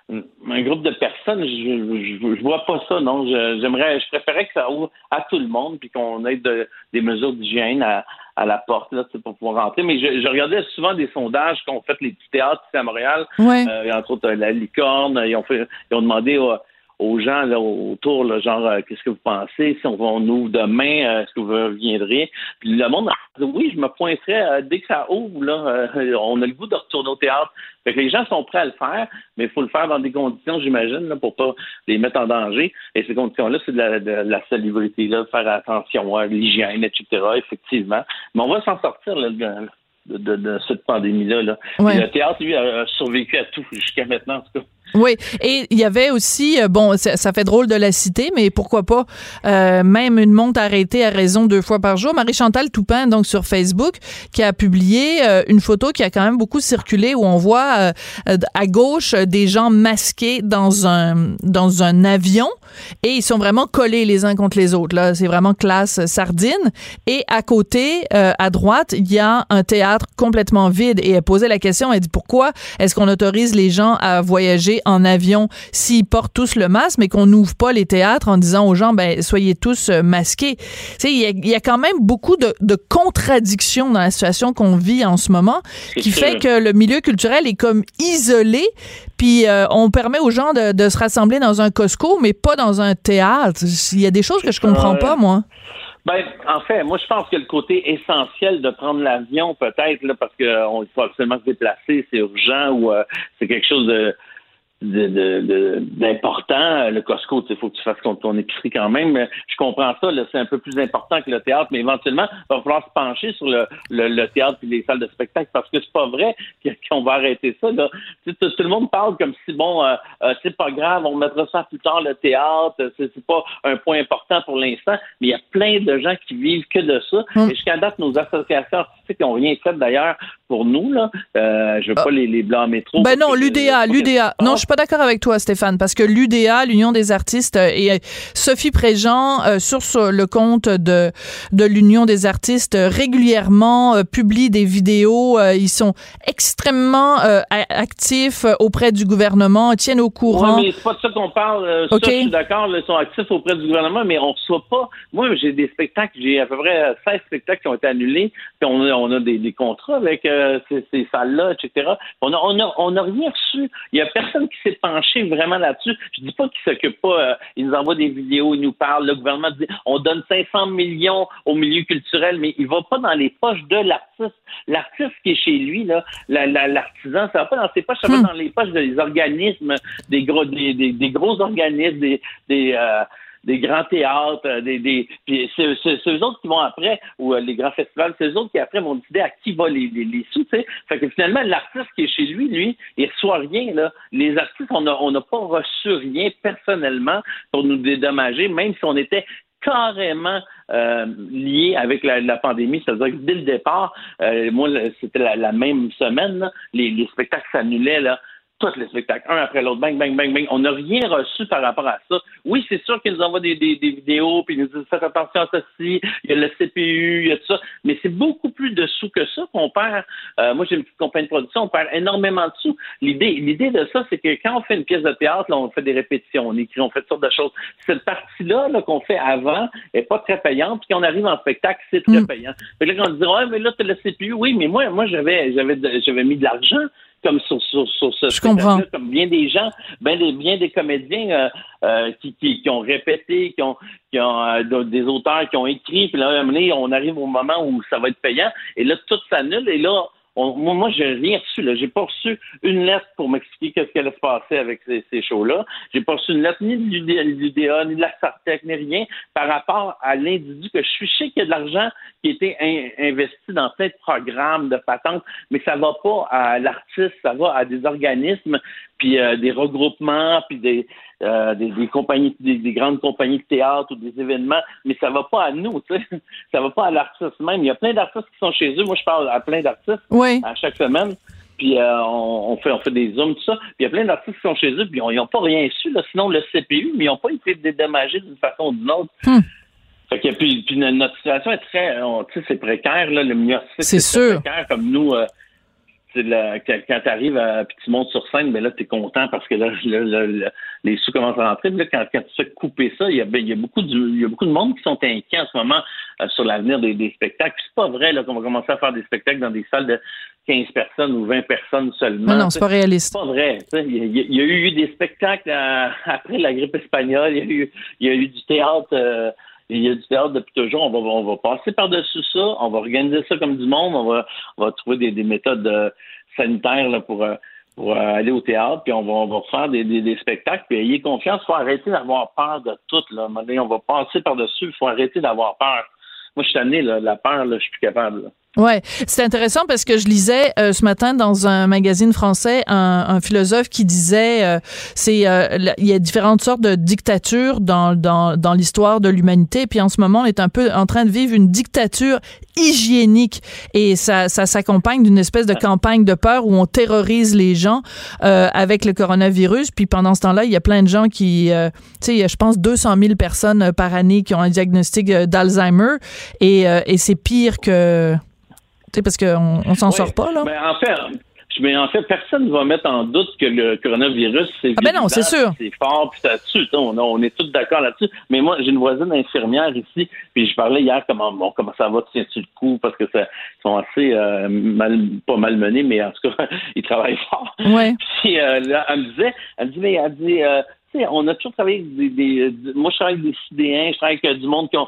un groupe de personnes. Je, je, je vois pas ça, non. J'aimerais, je préférais que ça ouvre à tout le monde puis qu'on ait de- des mesures d'hygiène à, à la porte là, pour pouvoir rentrer. Mais je, je regardais souvent des sondages qu'ont fait les petits théâtres ici à Montréal. Ouais. Euh, entre autres, euh, la licorne. Ils ont fait, ils ont demandé aux, aux gens là, autour, là, genre, euh, qu'est-ce que vous pensez? Si on, va- on ouvre demain, euh, est-ce que vous reviendrez? Puis le monde a dit oui, je me pointerais euh, dès que ça ouvre. Là, on a le goût de retourner au théâtre. Fait que les gens sont prêts à le faire, mais il faut le faire dans des conditions, j'imagine, là, pour pas les mettre en danger. Et ces conditions-là, c'est de la, de la salubrité, là, de faire attention à l'hygiène, etc. Effectivement, mais on va s'en sortir là, de, de, de cette pandémie-là. Là. Ouais. Puis Le théâtre, lui, a, a survécu à tout jusqu'à maintenant, en tout cas. Oui, et il y avait aussi, euh, bon, ça, fait drôle de la citer, mais pourquoi pas, euh, même une montre arrêtée à raison deux fois par jour. Marie-Chantal Toupin, donc sur Facebook, qui a publié euh, une photo qui a quand même beaucoup circulé où on voit euh, à gauche euh, des gens masqués dans un dans un avion et ils sont vraiment collés les uns contre les autres. Là, c'est vraiment classe sardine. Et à côté, à droite, il y a un théâtre complètement vide. Et elle posait la question, elle dit pourquoi est-ce qu'on autorise les gens à voyager en avion s'ils portent tous le masque, mais qu'on n'ouvre pas les théâtres en disant aux gens, ben soyez tous euh, masqués. Tu sais, il y a, il y a quand même beaucoup de, de contradictions dans la situation qu'on vit en ce moment, qui sûr. fait que le milieu culturel est comme isolé, puis euh, on permet aux gens de, de se rassembler dans un Costco, mais pas dans un théâtre. Il y a des choses que je comprends pas, moi. Ben, en fait, moi, je pense que le côté essentiel de prendre l'avion, peut-être, là, parce qu'on faut absolument se déplacer, c'est urgent ou euh, c'est quelque chose de- d'important. Le Costco, il faut que tu fasses ton, ton épicerie quand même. Mais Je comprends ça, là, c'est un peu plus important que le théâtre, mais éventuellement, il va falloir se pencher sur le, le, le théâtre et les salles de spectacle parce que c'est pas vrai qu'on va arrêter ça. Là. Tout, tout le monde parle comme si, bon, euh, euh, c'est pas grave, on mettra ça plus tard, le théâtre, c'est pas un point important pour l'instant, mais il y a plein de gens qui vivent que de ça. Et jusqu'à date, nos associations artistiques n'ont rien fait d'ailleurs pour nous. Là. Euh, je veux pas les, les blâmer trop. Ben non, l'UDA, l'UDA. Non, je pas d'accord avec toi, Stéphane, parce que l'UDA, l'Union des artistes, euh, et euh, Sophie Préjean, euh, sur, sur le compte de, de l'Union des artistes, régulièrement euh, publie des vidéos. euh, ils sont extrêmement actifs auprès du gouvernement, tiennent au courant. Mais c'est pas de ça qu'on parle. Ça, je suis d'accord, ils sont actifs auprès du gouvernement, mais on reçoit pas. Moi, j'ai des spectacles, j'ai à peu près euh, 16 spectacles qui ont été annulés, puis on a, on a des, des contrats avec ces, ces salles-là, etc. On a, on a, on a rien reçu. Il y a personne qui s'est penché vraiment là-dessus. Je dis pas qu'ils s'occupent pas. euh, ils nous envoient des vidéos, ils nous parlent. Le gouvernement dit on donne 500 millions au milieu culturel, mais il va pas dans les poches de l'artiste. L'artiste qui est chez lui, là, la- la- l'artisan, ça va pas dans ses poches, ça va dans les poches des organismes, des gros, des, des, des gros organismes, des, des, euh, des grands théâtres, euh, des, des puis c'est, eux autres qui vont après, ou euh, les grands festivals, c'est eux autres qui après vont décider à qui va les, les, les sous, tu sais. Fait que finalement, l'artiste qui est chez lui, lui, il reçoit rien, là. Les artistes, on n'a on n'a pas reçu rien personnellement pour nous dédommager, même si on était carrément euh, lié avec la, la pandémie. C'est-à-dire que dès le départ, euh, moi, c'était la, la même semaine, là, les, les spectacles s'annulaient, là tous les spectacles, un après l'autre, bang, bang, bang, bang. On n'a rien reçu par rapport à ça. Oui, c'est sûr qu'ils nous envoient des, des, des vidéos, puis ils nous disent faites attention à ceci, il y a le CPU, il y a tout ça, mais c'est beaucoup plus de sous que ça qu'on perd. Euh, moi, j'ai une petite compagnie de production, on perd énormément de sous. L'idée, l'idée de ça, c'est que quand on fait une pièce de théâtre, là, on fait des répétitions, on écrit, on fait toutes sortes de choses. Cette partie-là là, qu'on fait avant est pas très payante, puis quand on arrive en spectacle, c'est très payant. Fait que là, quand on dit ouais, mais là, tu as le CPU, oui, mais moi, moi, j'avais, j'avais, j'avais mis de l'argent comme sur, sur, sur ce Je comprends. comme bien des gens, bien des, bien des comédiens euh, euh, qui, qui, qui ont répété, qui ont, qui ont euh, de- des auteurs qui ont écrit, puis là, à un moment donné, on arrive au moment où ça va être payant, et là, tout s'annule, et là, moi, moi, j'ai rien reçu. Là, j'ai pas reçu une lettre pour m'expliquer qu'est-ce allait se passer avec ces, shows-là. J'ai pas reçu une lettre ni de l'UDA, ni de la Sartec, ni rien par rapport à l'individu que je suis. Je sais qu'il y a de l'argent qui a été in- investi dans plein de programmes, de patentes, mais ça va pas à l'artiste, ça va à des organismes, puis euh, des regroupements, puis des, euh, des, des compagnies, des, des grandes compagnies de théâtre ou des événements, mais ça va pas à nous, tu sais. Ça va pas à l'artiste même. Il y a plein d'artistes qui sont chez eux. Moi, je parle à plein d'artistes Oui. à chaque semaine. Puis euh, on, on fait on fait des zooms, tout ça. Puis il y a plein d'artistes qui sont chez eux, puis ils n'ont pas rien su, là, sinon le CPU, mais ils n'ont pas été dédommagés d'une façon ou d'une autre. Hmm. Fait que puis, puis notre situation est très, tu sais, c'est précaire là, le milieu artistique, C'est très sûr. précaire comme nous. La- quand, tu arrives puis tu montes sur scène, ben là, tu es content parce que là, là, là, les sous commencent à rentrer. Puis là, quand, quand tu fais couper ça, il y a, ben, il y, a beaucoup y a beaucoup de monde qui sont inquiets en ce moment euh, sur l'avenir des, des spectacles. C'est pas vrai là, qu'on va commencer à faire des spectacles dans des salles de 15 personnes ou 20 personnes seulement. Non, non, c'est pas réaliste. C'est pas vrai. Il y, a, il y a eu des spectacles euh, après la grippe espagnole. Il y a eu, y a eu du théâtre. euh, il y a du théâtre depuis toujours. On va, on va passer par-dessus ça. On va organiser ça comme du monde. On va, on va trouver des, des méthodes euh, sanitaires là, pour, euh, pour euh, aller au théâtre. Puis on va, on va faire des, des, des spectacles. Puis ayez confiance. Il faut arrêter d'avoir peur de tout. Là. On va passer par-dessus. Il faut arrêter d'avoir peur. Moi, je suis tanné, la peur, je suis plus capable. là. Ouais, c'est intéressant parce que je lisais euh, ce matin dans un magazine français un, un philosophe qui disait euh, c'est euh, il y a différentes sortes de dictatures dans dans dans l'histoire de l'humanité. Puis en ce moment on est un peu en train de vivre une dictature hygiénique. Et ça ça s'accompagne d'une espèce de campagne de peur où on terrorise les gens euh, avec le coronavirus. Puis pendant ce temps-là il y a plein de gens qui euh, tu sais il y a, je pense 200 000 personnes euh, par année qui ont un diagnostic d'Alzheimer. Et euh, et c'est pire que parce qu'on on s'en Oui. sort pas, là. Mais en fait, mais en fait, personne ne va mettre en doute que le coronavirus, c'est Ah ben non, c'est sûr. C'est fort, puis ça tue. On, on est tous d'accord là-dessus. Mais moi, j'ai une voisine infirmière ici, puis je parlais hier comment bon, comment ça va, tiens-tu le coup, parce que ça, ils sont assez euh, mal, pas malmenés, mais en tout cas, ils travaillent fort. Ouais. Puis euh, là, elle me disait, elle me dit, mais elle dit, euh, tu sais, on a toujours travaillé avec des, des- des- moi je travaille avec des sidéens, je travaille avec du monde qui ont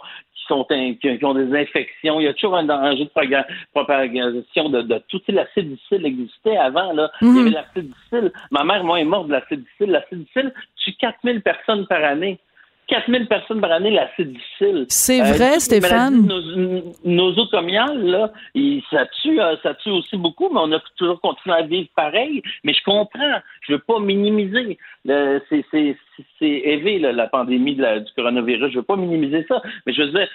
sont qui, ont des infections. Il y a toujours un danger de propagation de, de tout. Difficile existait avant, là. Il y Mhm. avait. Ma mère, moi, est morte de. L'acide difficile tue 4000 personnes par année. 4000 personnes par année, l'acide difficile. C'est Euh, vrai, Stéphane? nos- nosocomiales, là, ça tue, euh, ça tue aussi beaucoup, mais on a toujours continué à vivre pareil. Mais je comprends, je veux pas minimiser. C'est c'est- élevé, la pandémie du coronavirus. Je veux pas minimiser ça, mais je veux dire,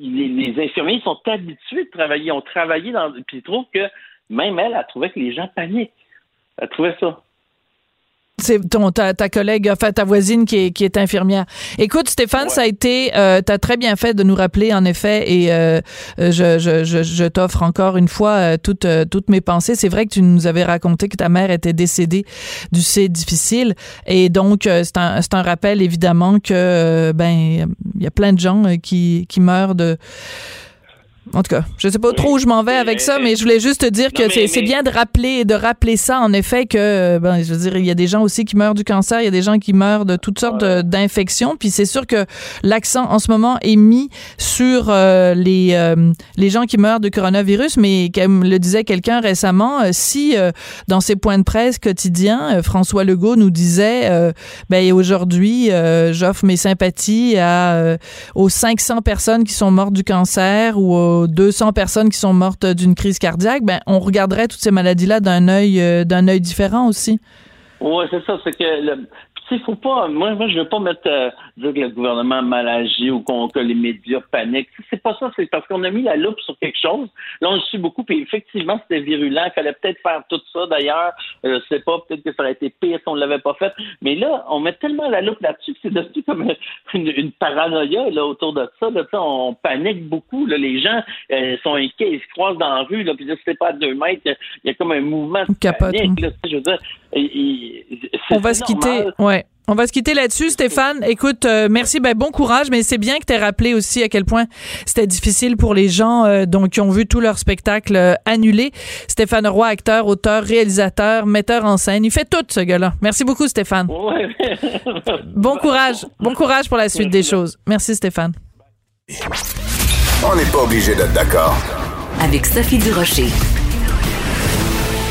les, infirmiers sont habitués de travailler, ont travaillé puis ils trouvent que même elle, elle trouvait que les gens paniquent. Elle trouvait ça. C'est ton ta, ta collègue, enfin ta voisine qui est, qui est infirmière. Écoute, Stéphane, ça a été, euh, t'as très bien fait de nous rappeler en effet, et euh, je, je, je, je t'offre encore une fois euh, toutes euh, toutes mes pensées. C'est vrai que tu nous avais raconté que ta mère était décédée du C difficile, et donc euh, c'est un c'est un rappel évidemment que ben il y a plein de gens qui qui meurent de En tout cas, je sais pas trop où je m'en vais avec ça, mais je voulais juste te dire que c'est bien de rappeler de rappeler ça en effet que ben je veux dire il y a des gens aussi qui meurent du cancer, il y a des gens qui meurent de toutes sortes d'infections, puis c'est sûr que l'accent en ce moment est mis sur euh, les euh, les gens qui meurent de coronavirus, mais comme le disait quelqu'un récemment, euh, si dans ses points de presse quotidiens, François Legault nous disait ben aujourd'hui j'offre mes sympathies à aux 500 personnes qui sont mortes du cancer ou aux 200 personnes qui sont mortes d'une crise cardiaque, ben on regarderait toutes ces maladies-là d'un œil euh, œil différent aussi. Oui, c'est ça. C'est que le, il faut pas. Moi, moi, je veux pas mettre euh, dire que le gouvernement a mal agi ou que les médias paniquent. C'est pas ça. C'est parce qu'on a mis la loupe sur quelque chose. Là, on le suit beaucoup. Puis effectivement, c'était virulent. Il fallait peut-être faire tout ça. D'ailleurs, euh, je sais pas. Peut-être que ça aurait été pire si on l'avait pas fait. Mais là, on met tellement la loupe là-dessus que c'est devenu comme une, paranoïa là autour de ça. Là, on panique beaucoup. Là. Les gens euh, sont inquiets. Ils se croisent dans la rue. Là, puis là, c'est pas à deux mètres. Il y a comme un mouvement de panique. Là, je veux dire, on va se quitter. Ouais. On va se quitter là-dessus, Stéphane. Écoute, euh, merci, ben, bon courage, mais c'est bien que tu aies rappelé aussi à quel point c'était difficile pour les gens euh, donc, qui ont vu tout leur spectacle euh, annulé. Stéphane Roy, acteur, auteur, réalisateur, metteur en scène. Il fait tout, ce gars-là. Merci beaucoup, Stéphane. bon courage. Bon courage pour la suite des choses. Merci, Stéphane. On n'est pas obligé d'être d'accord. Avec Sophie Durocher.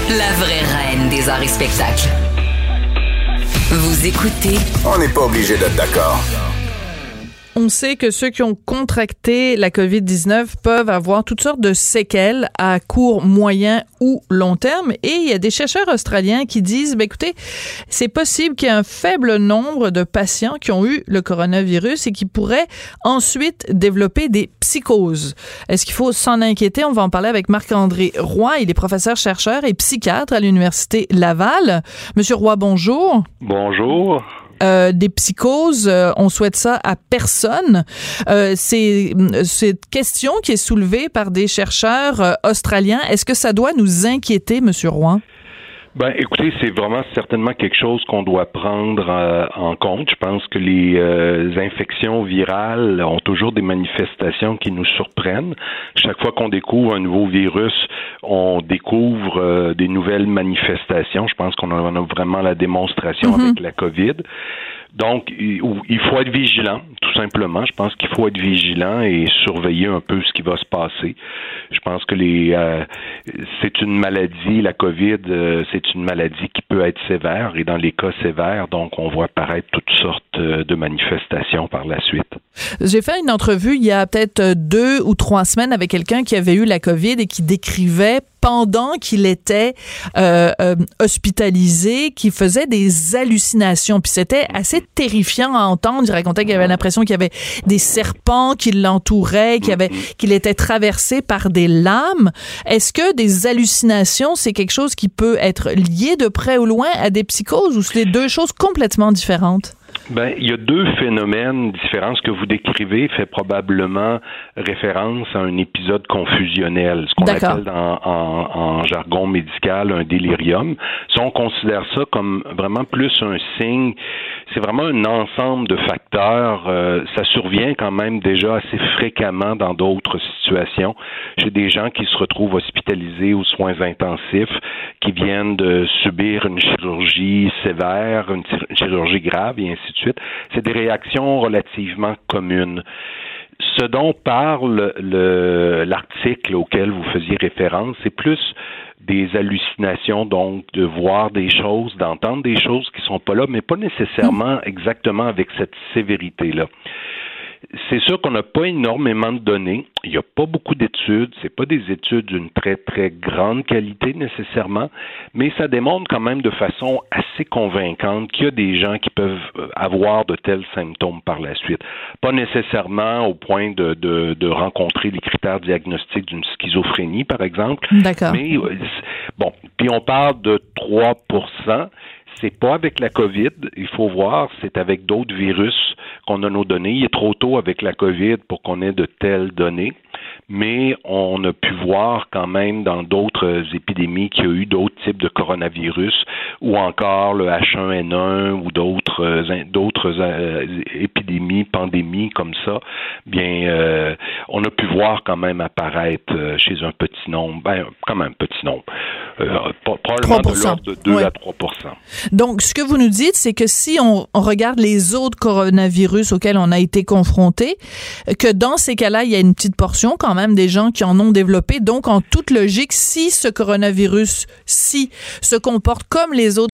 La vraie reine des arts et spectacles. Vous écoutez. On n'est pas obligé d'être d'accord. On sait que ceux qui ont contracté la COVID-19 peuvent avoir toutes sortes de séquelles à court, moyen ou long terme. Et il y a des chercheurs australiens qui disent, ben écoutez, c'est possible qu'il y ait un faible nombre de patients qui ont eu le coronavirus et qui pourraient ensuite développer des psychoses. Est-ce qu'il faut s'en inquiéter? On va en parler avec Marc-André Roy. Il est professeur chercheur et psychiatre à l'Université Laval. Monsieur Roy, bonjour. Bonjour. Euh, des psychoses, euh, on souhaite ça à personne. Euh, c'est cette question qui est soulevée par des chercheurs euh, australiens. Est-ce que ça doit nous inquiéter, Monsieur Roy? Ben, écoutez, c'est vraiment certainement quelque chose qu'on doit prendre en compte. Je pense que les infections virales ont toujours des manifestations qui nous surprennent. Chaque fois qu'on découvre un nouveau virus, on découvre des nouvelles manifestations. Je pense qu'on en a vraiment la démonstration Mm-hmm. avec la COVID. Donc, il faut être vigilant, tout simplement. Je pense qu'il faut être vigilant et surveiller un peu ce qui va se passer. Je pense que les, euh, c'est une maladie, la COVID, euh, c'est une maladie qui peut être sévère et dans les cas sévères, donc on voit apparaître toutes sortes euh, de manifestations par la suite. J'ai fait une entrevue il y a peut-être deux ou trois semaines avec quelqu'un qui avait eu la COVID et qui décrivait pendant qu'il était euh, euh, hospitalisé, qui faisait des hallucinations. Puis c'était assez terrifiant à entendre. Il racontait qu'il avait l'impression qu'il y avait des serpents qui l'entouraient, qu'il avait, qu'il était traversé par des lames. Est-ce que des hallucinations, c'est quelque chose qui peut être lié de près ou loin à des psychoses ou c'est deux choses complètement différentes? Ben, il y a deux phénomènes différents. Ce que vous décrivez fait probablement référence à un épisode confusionnel, ce qu'on appelle dans, en, en, jargon médical un délirium. Si on considère ça comme vraiment plus un signe, c'est vraiment un ensemble de facteurs. Euh, ça survient quand même déjà assez fréquemment dans d'autres situations. J'ai des gens qui se retrouvent hospitalisés aux soins intensifs, qui viennent de subir une chirurgie sévère, une chirurgie grave, et ainsi de C'est des réactions relativement communes. Ce dont parle l'article auquel vous faisiez référence, c'est plus des hallucinations, donc de voir des choses, d'entendre des choses qui sont pas là, mais pas nécessairement exactement avec cette sévérité-là c'est sûr qu'on n'a pas énormément de données. Il n'y a pas beaucoup d'études. C'est pas des études d'une très très grande qualité nécessairement, mais ça démontre quand même de façon assez convaincante qu'il y a des gens qui peuvent avoir de tels symptômes par la suite. Pas nécessairement au point de, de, de rencontrer les critères diagnostiques d'une schizophrénie, par exemple. D'accord. Mais bon, puis on parle de 3 c'est pas avec la COVID, il faut voir, c'est avec d'autres virus qu'on a nos données. Il est trop tôt avec la COVID pour qu'on ait de telles données. Mais on a pu voir quand même dans d'autres épidémies qu'il y a eu d'autres types de coronavirus ou encore le H1N1 ou d'autres euh, d'autres euh, épidémies, pandémies comme ça. Bien, euh, on a pu voir quand même apparaître chez un petit nombre, ben, quand même petit nombre, probablement de l'ordre de 2 à 3 Donc, ce que vous nous dites, c'est que si on, on regarde les autres coronavirus auxquels on a été confronté, que dans ces cas-là, il y a une petite portion quand même des gens qui en ont développé. Donc, en toute logique, si ce coronavirus-ci se comporte comme les autres...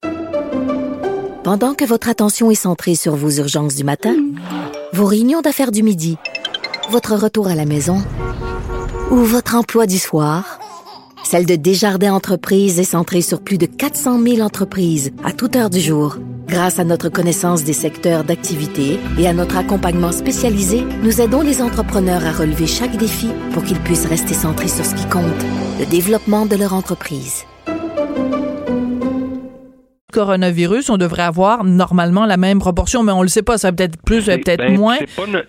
Pendant que votre attention est centrée sur vos urgences du matin, vos réunions d'affaires du midi, votre retour à la maison ou votre emploi du soir, celle de Desjardins Entreprises est centrée sur plus de 400 000 entreprises à toute heure du jour. Grâce à notre connaissance des secteurs d'activité et à notre accompagnement spécialisé, nous aidons les entrepreneurs à relever chaque défi pour qu'ils puissent rester centrés sur ce qui compte, le développement de leur entreprise coronavirus, on devrait avoir normalement la même proportion, mais on le sait pas, ça peut-être plus, peut-être ben, moins.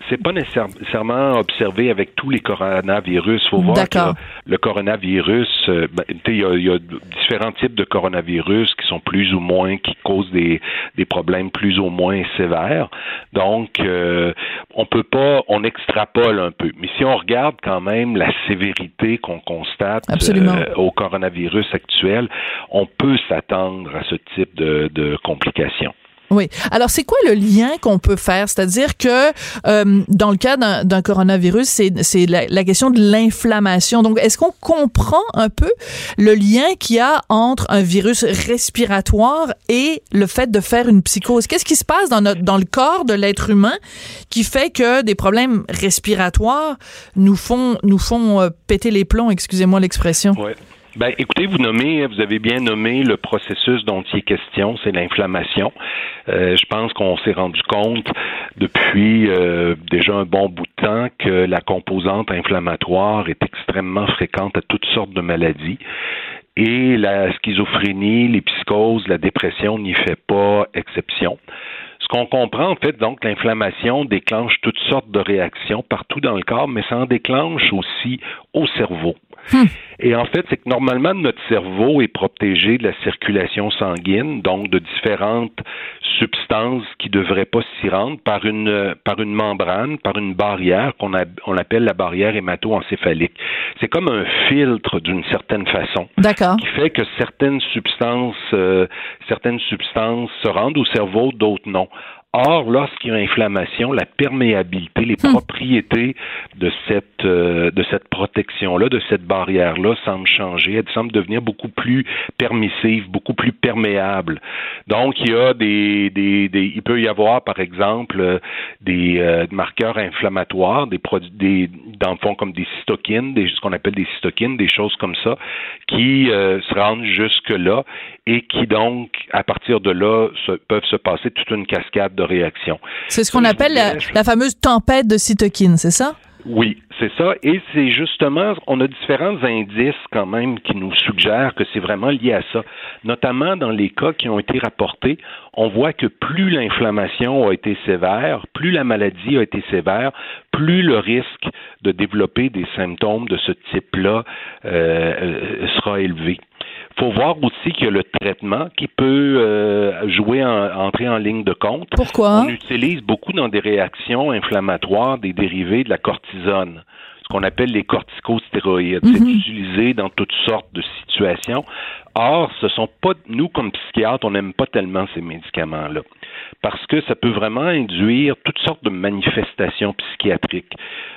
C'est pas, pas nécessairement observé avec tous les coronavirus. Il faut voir que le coronavirus, euh, ben, il y, a différents types de coronavirus qui sont plus ou moins, qui causent des, des problèmes plus ou moins sévères. Donc, euh, on peut pas, on extrapole un peu. Mais si on regarde quand même la sévérité qu'on constate euh, au coronavirus actuel, on peut s'attendre à ce type de, complications. Oui. Alors, c'est quoi le lien qu'on peut faire? C'est-à-dire que euh, dans le cas d'un coronavirus, c'est la, question de l'inflammation. Donc, est-ce qu'on comprend un peu le lien qu'il y a entre un virus respiratoire et le fait de faire une psychose? Qu'est-ce qui se passe dans, le corps de l'être humain qui fait que des problèmes respiratoires nous font, nous font euh, péter les plombs, excusez-moi l'expression? Ben, écoutez, vous nommez, vous avez bien nommé le processus dont il est question, c'est l'inflammation. Euh, je pense qu'on s'est rendu compte depuis euh, déjà un bon bout de temps que la composante inflammatoire est extrêmement fréquente à toutes sortes de maladies. Et la schizophrénie, les psychoses, la dépression n'y fait pas exception. Ce qu'on comprend, en fait, donc, l'inflammation déclenche toutes sortes de réactions partout dans le corps, mais ça en déclenche aussi au cerveau. Hmm. Et en fait, c'est que normalement, notre cerveau est protégé de la circulation sanguine, donc de différentes substances qui ne devraient pas s'y rendre par une, par une membrane, par une barrière qu'on on appelle la barrière hémato-encéphalique. C'est comme un filtre d'une certaine façon. D'accord. Qui fait que certaines substances, euh, certaines substances se rendent au cerveau, d'autres non. Or, lorsqu'il y a inflammation, la perméabilité, les hmm. propriétés de cette euh, de cette protection-là, de cette barrière-là, semblent changer. Elle semble devenir beaucoup plus permissive, beaucoup plus perméable. Donc, il y a des, des, des il peut y avoir, par exemple, euh, des euh, marqueurs inflammatoires, des produits, des dans le fond comme des cytokines, des ce qu'on appelle des cytokines, des choses comme ça, qui se rendent jusque là et qui donc, à partir de là, peuvent se passer toute une cascade de. C'est ce qu'on appelle la, fameuse tempête de cytokines, c'est ça? Oui, c'est ça. Et c'est justement, on a différents indices quand même qui nous suggèrent que c'est vraiment lié à ça. Notamment dans les cas qui ont été rapportés, on voit que plus l'inflammation a été sévère, plus la maladie a été sévère, plus le risque de développer des symptômes de ce type-là euh, euh, sera élevé faut voir aussi qu'il y a le traitement qui peut euh, jouer en, entrer en ligne de compte. Pourquoi? On utilise beaucoup dans des réactions inflammatoires des dérivés de la cortisone ce qu'on appelle les corticostéroïdes. C'est mhm. utilisé dans toutes sortes de situations. Or, ce sont pas nous comme psychiatres, on n'aime pas tellement ces médicaments-là parce que ça peut vraiment induire toutes sortes de manifestations psychiatriques.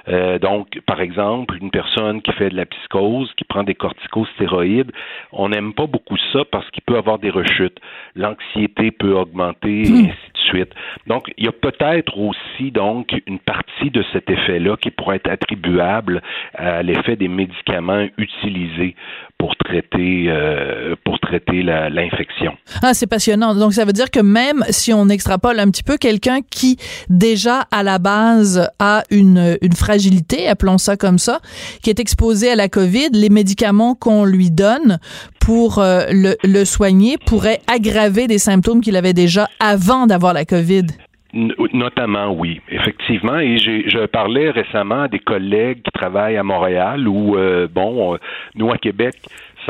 Euh, donc, par exemple, une personne qui fait de la psychose, qui prend des corticostéroïdes, on n'aime pas beaucoup ça parce qu'il peut avoir des rechutes. L'anxiété peut augmenter et hmm. ainsi de suite. Donc, il y a peut-être aussi donc une partie de cet effet-là qui pourrait être attribuable à l'effet des médicaments utilisés pour traiter euh, pour traiter l'infection. Ah, c'est passionnant. Donc ça veut dire que même si on extrapole un petit peu quelqu'un qui déjà à la base a une une fragilité, appelons ça comme ça, qui est exposé à la Covid, les médicaments qu'on lui donne pour euh, le, le soigner pourraient aggraver des symptômes qu'il avait déjà avant d'avoir la Covid. Notamment, oui, effectivement. Et je parlais récemment à des collègues qui travaillent à Montréal ou, euh, bon, nous à Québec,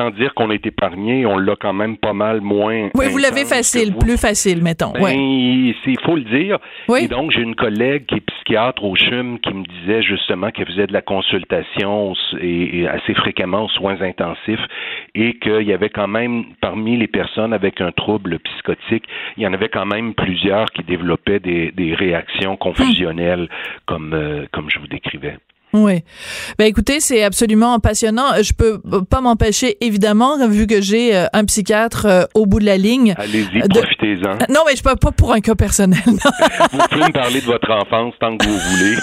sans dire qu'on est épargné, on l'a quand même pas mal moins. Oui, vous l'avez facile, plus facile, mettons. Ben, Il faut le dire. Et donc, j'ai une collègue qui est psychiatre au CHUM qui me disait justement qu'elle faisait de la consultation et, assez fréquemment aux soins intensifs et qu'il y avait quand même, parmi les personnes avec un trouble psychotique, il y en avait quand même plusieurs qui développaient des, réactions confusionnelles comme, euh, comme je vous décrivais. Oui. Ben écoutez, c'est absolument passionnant. Je peux pas m'empêcher, évidemment, vu que j'ai euh, un psychiatre euh, au bout de la ligne. Allez-y, profitez-en. Non, mais je peux pas pour un cas personnel. vous pouvez me parler de votre enfance tant que vous voulez.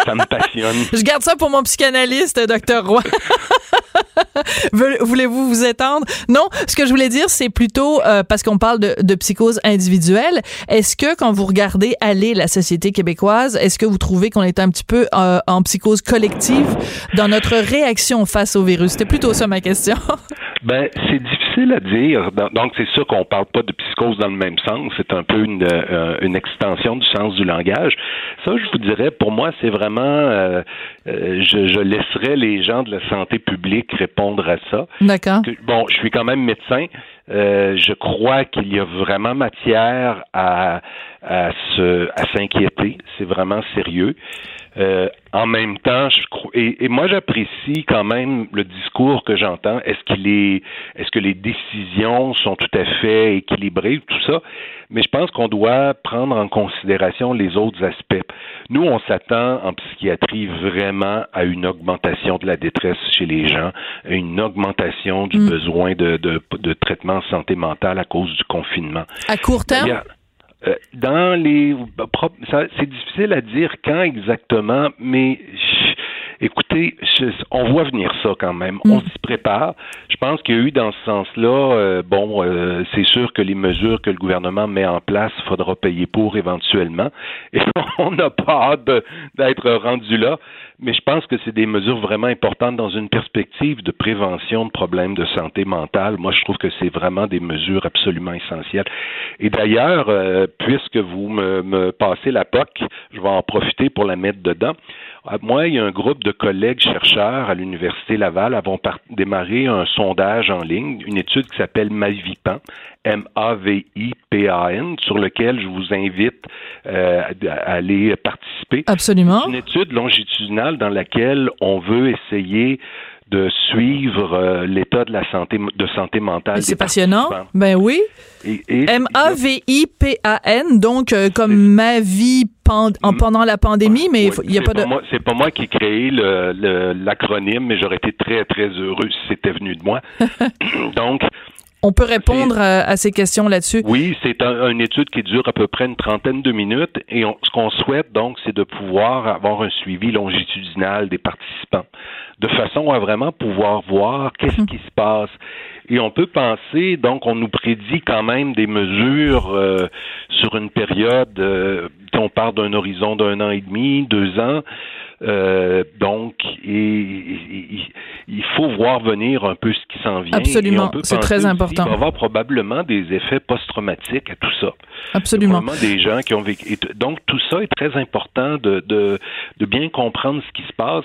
ça me passionne. Je garde ça pour mon psychanalyste, docteur Roy. Voulez-vous vous étendre? Non, ce que je voulais dire, c'est plutôt euh, parce qu'on parle de, de, psychose individuelle. Est-ce que quand vous regardez aller la société québécoise, est-ce que vous trouvez qu'on est un petit peu en psychose collective dans notre réaction face au virus? C'était plutôt ça ma question. ben, c'est difficile à dire. Donc, c'est sûr qu'on parle pas de psychose dans le même sens. C'est un peu une, euh, une extension du sens du langage. Ça, je vous dirais, pour moi, c'est vraiment, euh, euh, je, je laisserais les gens de la santé publique répondre à ça. D'accord. Bon, je suis quand même médecin. Je crois qu'il y a vraiment matière à, à s'inquiéter. C'est vraiment sérieux. Euh, en même temps, je et, et, moi j'apprécie quand même le discours que j'entends. Est-ce qu'il est, est-ce que les décisions sont tout à fait équilibrées, tout ça? Mais je pense qu'on doit prendre en considération les autres aspects. Nous, on s'attend en psychiatrie vraiment à une augmentation de la détresse chez les gens, une augmentation du mm. besoin de, de, de traitement santé mentale à cause du confinement. À court terme? Euh, dans les, c'est difficile à dire quand exactement, mais écoutez, on voit venir ça quand même. On mm. s'y prépare. Je pense qu'il y a eu dans ce sens-là, euh, bon, euh, c'est sûr que les mesures que le gouvernement met en place, il faudra payer pour éventuellement. Et on n'a pas hâte d'être rendu là mais je pense que c'est des mesures vraiment importantes dans une perspective de prévention de problèmes de santé mentale. Moi, je trouve que c'est vraiment des mesures absolument essentielles. Et d'ailleurs, euh, puisque vous me, me passez la POC, je vais en profiter pour la mettre dedans. Euh, moi, il y a un groupe de collègues chercheurs à l'Université Laval avons démarré un sondage en ligne, une étude qui s'appelle Mavipan, M-A-V-I-P-A-N, sur lequel je vous invite euh, à aller participer. Absolument. Une étude longitudinale dans laquelle on veut essayer de suivre euh, l'état de la santé de santé mentale. C'est passionnant. Ben oui. M A V I P A N donc euh, comme ma vie mm. pendant la pandémie, mais il n'y a pas de. C'est pas moi qui ai créé l'acronyme, mais j'aurais été très très heureux si c'était venu de moi. donc on peut répondre à, ces questions là-dessus? Oui, c'est une étude qui dure à peu près une trentaine de minutes et ce qu'on souhaite donc, c'est de pouvoir avoir un suivi longitudinal des participants, de façon à vraiment pouvoir voir qu'est-ce hum. qui se passe. Et on peut penser, donc, on nous prédit quand même des mesures euh, sur une période, euh, on part d'un horizon d'un an et demi, deux ans. Euh, donc, il faut voir venir un peu ce qui s'en vient. Absolument, c'est très important. Il va y avoir probablement des effets post-traumatiques à tout ça. Absolument. des gens qui ont vécu. Donc, tout ça est très important de, de, de bien comprendre ce qui se passe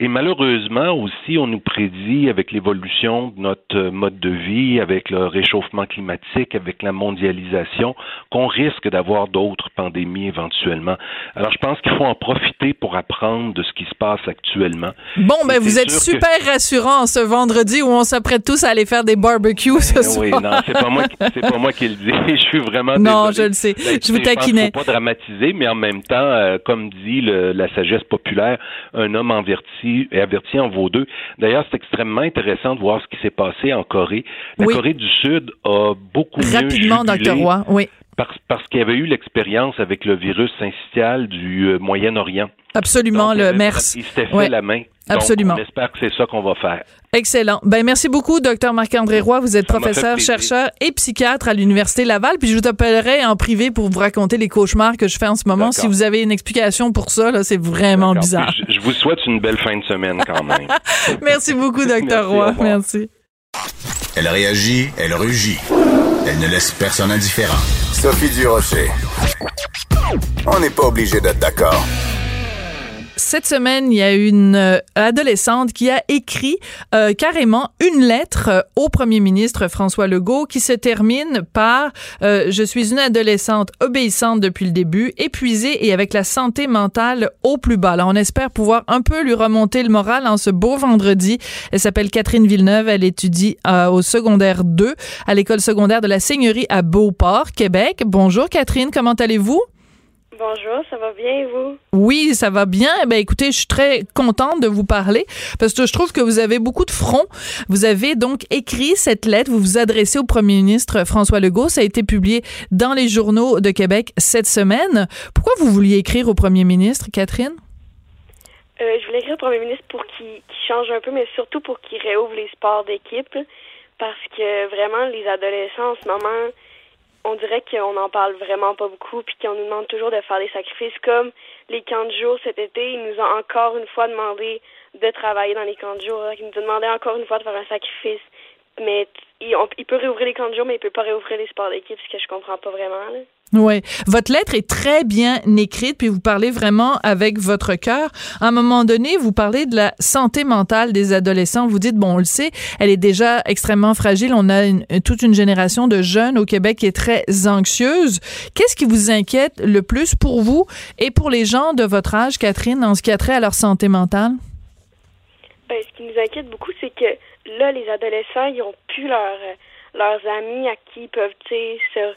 et malheureusement aussi, on nous prédit avec l'évolution de notre mode de vie, avec le réchauffement climatique, avec la mondialisation, qu'on risque d'avoir d'autres pandémies éventuellement. Alors je pense qu'il faut en profiter pour apprendre de ce qui se passe actuellement. Bon, ben vous êtes super rassurant ce vendredi où on s'apprête tous à aller faire des barbecues ce soir. Oui, non, c'est pas moi, c'est pas moi qui le dis. Je suis vraiment non, je le sais. Ben, je vous taquinais. Faut pas dramatiser, mais en même temps, euh, comme dit le, la sagesse populaire, un homme enverti et averti en vaut deux. D'ailleurs, c'est extrêmement intéressant de voir ce qui s'est passé en Corée. La Corée du Sud a beaucoup Rapidement, mieux Dr. Roy, oui. Parce, parce qu'il y avait eu l'expérience avec le virus syncytial du euh, Moyen-Orient. Absolument, le MERS. Il s'était fait la main. Absolument. on espère que c'est ça qu'on va faire. Excellent. Ben merci beaucoup, docteur Marc-André Roy. Vous êtes professeur, chercheur et psychiatre à l'Université Laval. Puis je vous appellerai en privé pour vous raconter les cauchemars que je fais en ce moment. Si vous avez une explication pour ça, c'est vraiment bizarre. Je, vous souhaite une belle fin de semaine quand même. merci beaucoup, docteur Roy. Merci. Elle réagit, elle rugit. Elle ne laisse personne indifférent. Sophie Durocher. On n'est pas obligé d'être d'accord. Cette semaine, il y a une euh, adolescente qui a écrit euh, carrément une lettre euh, au premier ministre François Legault qui se termine par Je suis une adolescente obéissante depuis le début, épuisée et avec la santé mentale au plus bas. Alors, on espère pouvoir un peu lui remonter le moral en ce beau vendredi. Elle s'appelle Catherine Villeneuve. Elle étudie au secondaire 2 à l'école secondaire de la Seigneurie à Beauport, Québec. Bonjour Catherine, comment allez-vous? Bonjour, ça va bien et vous? Oui, ça va bien. Eh ben, écoutez, je suis très contente de vous parler parce que je trouve que vous avez beaucoup de front. Vous avez donc écrit cette lettre, vous vous adressez au premier ministre François Legault. Ça a été publié dans les journaux de Québec cette semaine. Pourquoi vous vouliez écrire au premier ministre, Catherine? Euh, je voulais écrire au premier ministre pour qu'il change un peu, mais surtout pour qu'il réouvre les sports d'équipe parce que vraiment, les adolescents en ce moment on dirait qu'on n'en parle vraiment pas beaucoup, puis qu'on nous demande toujours de faire des sacrifices, comme les camps de jour cet été. Il nous a encore une fois demandé de travailler dans les camps de jour. Il nous a demandé encore une fois de faire un sacrifice. Mais il, peut réouvrir les camps de jour, mais il peut pas réouvrir les sports d'équipe, ce que je comprends pas vraiment. Là. Oui. Votre lettre est très bien écrite, puis vous parlez vraiment avec votre cœur. À un moment donné, vous parlez de la santé mentale des adolescents. Vous dites, bon, on le sait, elle est déjà extrêmement fragile. On a toute une génération de jeunes au Québec qui est très anxieuse. Qu'est-ce qui vous inquiète le plus pour vous et pour les gens de votre âge, Catherine, en ce qui a trait à leur santé mentale? Ben, ce qui nous inquiète beaucoup, c'est que là, les adolescents, ils ont plus leur, leurs amis à qui ils peuvent, tu sais,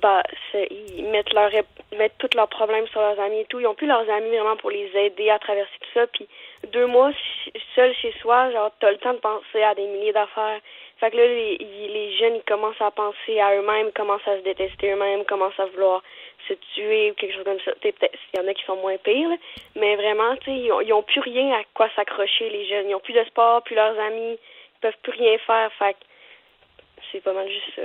bah, ils mettent leur mettent tous leurs problèmes sur leurs amis et tout. Ils ont plus leurs amis vraiment pour les aider à traverser tout ça. Puis deux mois seul chez soi, genre t'as le temps de penser à des milliers d'affaires. Fait que là, les, les jeunes ils commencent à penser à eux-mêmes, commencent à se détester eux-mêmes, commencent à vouloir se tuer ou quelque chose comme ça. Peut-être il y en a qui sont moins pires, mais vraiment, tu sais, ils, ils plus rien à quoi s'accrocher les jeunes. Ils ont plus de sport, plus leurs amis, peuvent plus rien faire. Fait c'est pas mal juste ça.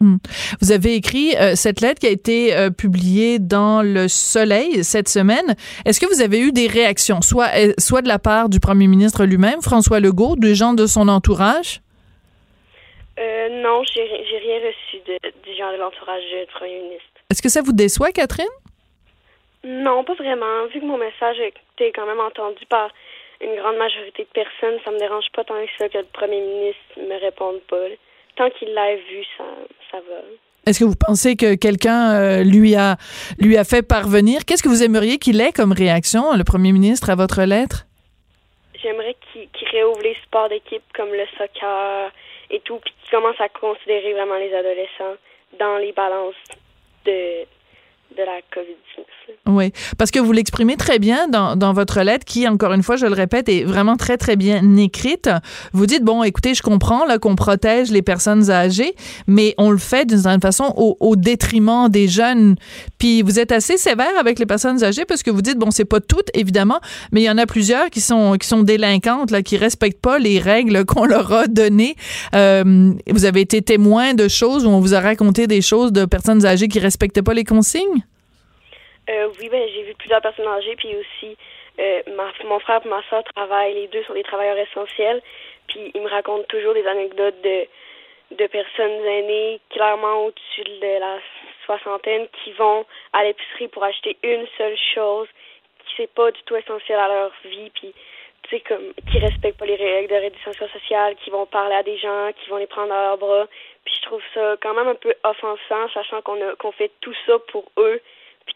Hmm. Vous avez écrit euh, cette lettre qui a été euh, publiée dans Le Soleil cette semaine. Est-ce que vous avez eu des réactions, soit, euh, soit de la part du premier ministre lui-même, François Legault, des gens de son entourage? non, j'ai rien reçu de, des gens de l'entourage du premier ministre. Est-ce que ça vous déçoit, Catherine? Non, pas vraiment. Vu que mon message a été quand même entendu par une grande majorité de personnes, ça me dérange pas tant que ça que le premier ministre me réponde pas tant qu'il l'a vu, ça, ça va. Est-ce que vous pensez que quelqu'un euh, lui a lui a fait parvenir? Qu'est-ce que vous aimeriez qu'il ait comme réaction, le premier ministre, à votre lettre? J'aimerais qu'il réouvre les sports d'équipe comme le soccer et tout, puis qu'il commence à considérer vraiment les adolescents dans les balances de de la COVID-19. Oui, parce que vous l'exprimez très bien dans, dans, votre lettre qui, encore une fois, je le répète, est vraiment très, très bien écrite. Vous dites, bon, écoutez, je comprends qu'on protège les personnes âgées, mais on le fait d'une certaine façon au, au, détriment des jeunes. Puis vous êtes assez sévère avec les personnes âgées parce que vous dites, bon, c'est pas toutes, évidemment, mais il y en a plusieurs qui sont, qui sont délinquantes, là, qui respectent pas les règles qu'on leur a données. Euh, vous avez été témoin de choses où on vous a raconté des choses de personnes âgées qui respectaient pas les consignes? Euh, oui, ben j'ai vu plusieurs personnes âgées, puis aussi euh, ma, mon frère et ma soeur travaillent, les deux sont des travailleurs essentiels, puis ils me racontent toujours des anecdotes de de personnes aînées, clairement au-dessus de la soixantaine, qui vont à l'épicerie pour acheter une seule chose qui c'est pas du tout essentiel à leur vie, puis tu sais comme qui respectent pas les règles de réduction sociale, qui vont parler à des gens, qui vont les prendre dans leurs bras, puis je trouve ça quand même un peu offensant, sachant qu'on qu'on fait tout ça pour eux,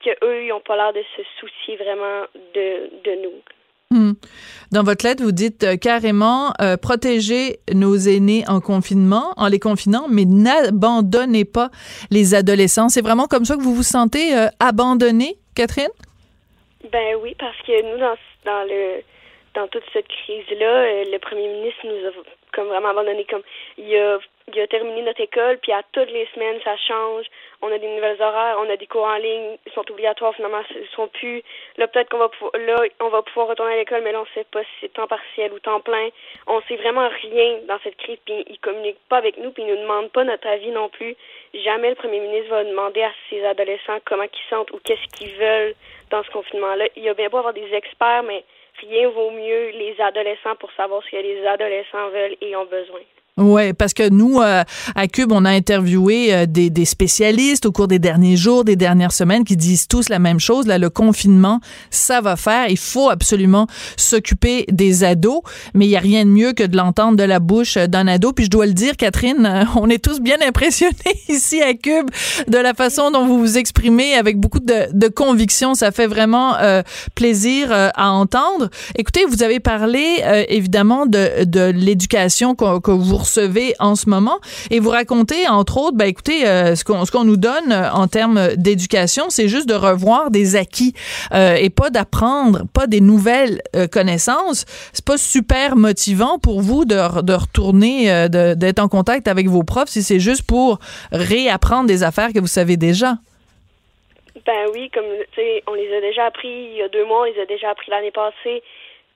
puis qu'eux, ils n'ont pas l'air de se soucier vraiment de, de nous. Hmm. Dans votre lettre, vous dites euh, carrément euh, protéger nos aînés en confinement, en les confinant, mais n'abandonnez pas les adolescents. C'est vraiment comme ça que vous vous sentez euh, abandonné, Catherine? Ben oui, parce que nous, dans, dans le dans toute cette crise-là, le premier ministre nous a comme vraiment abandonné. Comme il a il a terminé notre école, puis à toutes les semaines, ça change. On a des nouvelles horaires, on a des cours en ligne, ils sont obligatoires, finalement, ils sont plus. Là, peut-être qu'on va pouvoir, là, on va pouvoir retourner à l'école, mais là, on sait pas si c'est temps partiel ou temps plein. On sait vraiment rien dans cette crise, puis ils communiquent pas avec nous, puis ils nous demandent pas notre avis non plus. Jamais le premier ministre va demander à ses adolescents comment ils sentent ou qu'est-ce qu'ils veulent dans ce confinement-là. Il y a bien beau avoir des experts, mais rien vaut mieux les adolescents pour savoir ce que les adolescents veulent et ont besoin. Oui, parce que nous, euh, à Cube, on a interviewé euh, des, des, spécialistes au cours des derniers jours, des dernières semaines, qui disent tous la même chose. Là, le confinement, ça va faire. Il faut absolument s'occuper des ados, mais il y a rien de mieux que de l'entendre de la bouche d'un ado. Puis je dois le dire, Catherine, euh, on est tous bien impressionnés ici à Cube de la façon dont vous vous exprimez avec beaucoup de, de conviction. Ça fait vraiment plaisir à entendre. Écoutez, vous avez parlé évidemment de, de l'éducation que, que vous recevez en ce moment. Et vous racontez entre autres ben écoutez euh, ce qu'on nous donne euh, en termes d'éducation c'est juste de revoir des acquis euh, et pas d'apprendre pas des nouvelles connaissances. C'est pas super motivant pour vous de, de retourner d'être en contact avec vos profs si c'est juste pour réapprendre des affaires que vous savez déjà? Ben oui, comme tu sais, on les a déjà appris il y a deux mois, on les a déjà appris l'année passée.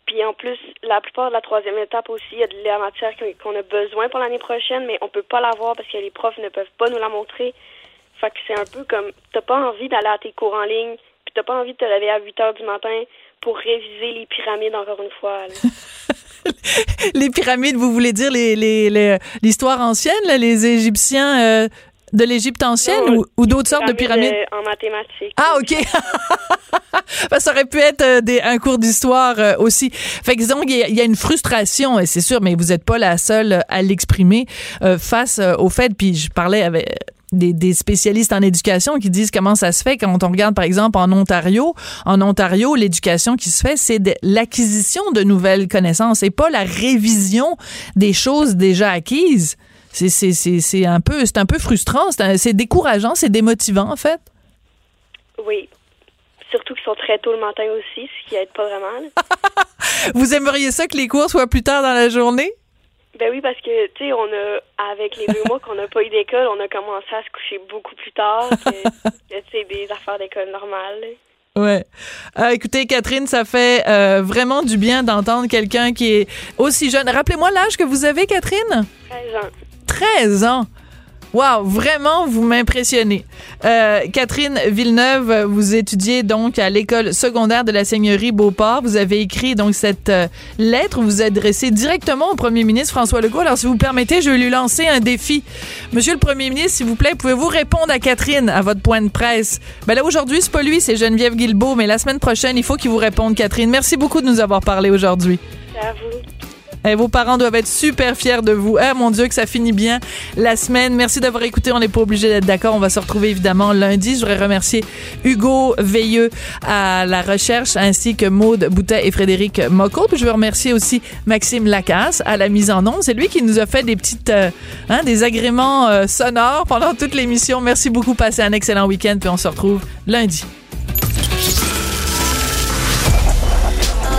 Puis en plus, la plupart de la troisième étape aussi, il y a de la matière qu'on a besoin pour l'année prochaine, mais on peut pas l'avoir parce que les profs ne peuvent pas nous la montrer. Fait que c'est un peu comme, t'as pas envie d'aller à tes cours en ligne, puis t'as pas envie de te lever à 8 heures du matin pour réviser les pyramides encore une fois. les pyramides, vous voulez dire les l'histoire ancienne, les Égyptiens euh, de l'Égypte ancienne ou, d'autres sortes de pyramides? Euh, en mathématiques. Ah, OK. ben, ça aurait pu être euh, des, un cours d'histoire euh, aussi. Fait que disons qu'il y, a une frustration, et c'est sûr, mais vous n'êtes pas la seule à l'exprimer face au fait. Puis je parlais avec des, des, spécialistes en éducation qui disent comment ça se fait quand on regarde par exemple en Ontario. En Ontario, l'éducation qui se fait, c'est l'acquisition de nouvelles connaissances et pas la révision des choses déjà acquises. C'est un peu c'est un peu frustrant, c'est décourageant, c'est démotivant en fait. Oui. Surtout qu'ils sont très tôt le matin aussi, ce qui aide pas vraiment. Vous aimeriez ça que les cours soient plus tard dans la journée? Ben oui, parce que, tu sais, on a, avec les deux mois qu'on n'a pas eu d'école, on a commencé à se coucher beaucoup plus tard que, sais, des affaires d'école normales. Ouais. Euh, écoutez, Catherine, ça fait euh, vraiment du bien d'entendre quelqu'un qui est aussi jeune. Rappelez-moi l'âge que vous avez, Catherine? 13 ans. 13 ans. Wow, vraiment, vous m'impressionnez. Euh, Catherine Villeneuve, vous étudiez donc à l'école secondaire de la Seigneurie Beauport. Vous avez écrit donc cette euh, lettre, vous vous adressez directement au premier ministre François Legault. Alors, si vous permettez, je vais lui lancer un défi. Monsieur le premier ministre, s'il vous plaît, pouvez-vous répondre à Catherine à votre point de presse? Ben là, aujourd'hui, c'est pas lui, c'est Geneviève Guilbeault, mais la semaine prochaine, il faut qu'il vous réponde, Catherine. Merci beaucoup de nous avoir parlé aujourd'hui. À vous. Eh, vos parents doivent être super fiers de vous. Eh mon Dieu, que ça finit bien la semaine. Merci d'avoir écouté. On n'est pas obligé d'être d'accord. On va se retrouver évidemment lundi. Je voudrais remercier Hugo Veilleux à la recherche ainsi que Maude Boutet et Frédéric Mocco. Puis je veux remercier aussi Maxime Lacasse à la mise en onde. C'est lui qui nous a fait des petites, euh, hein, des agréments euh, sonores pendant toute l'émission. Merci beaucoup. Passez un excellent week-end. Puis on se retrouve lundi.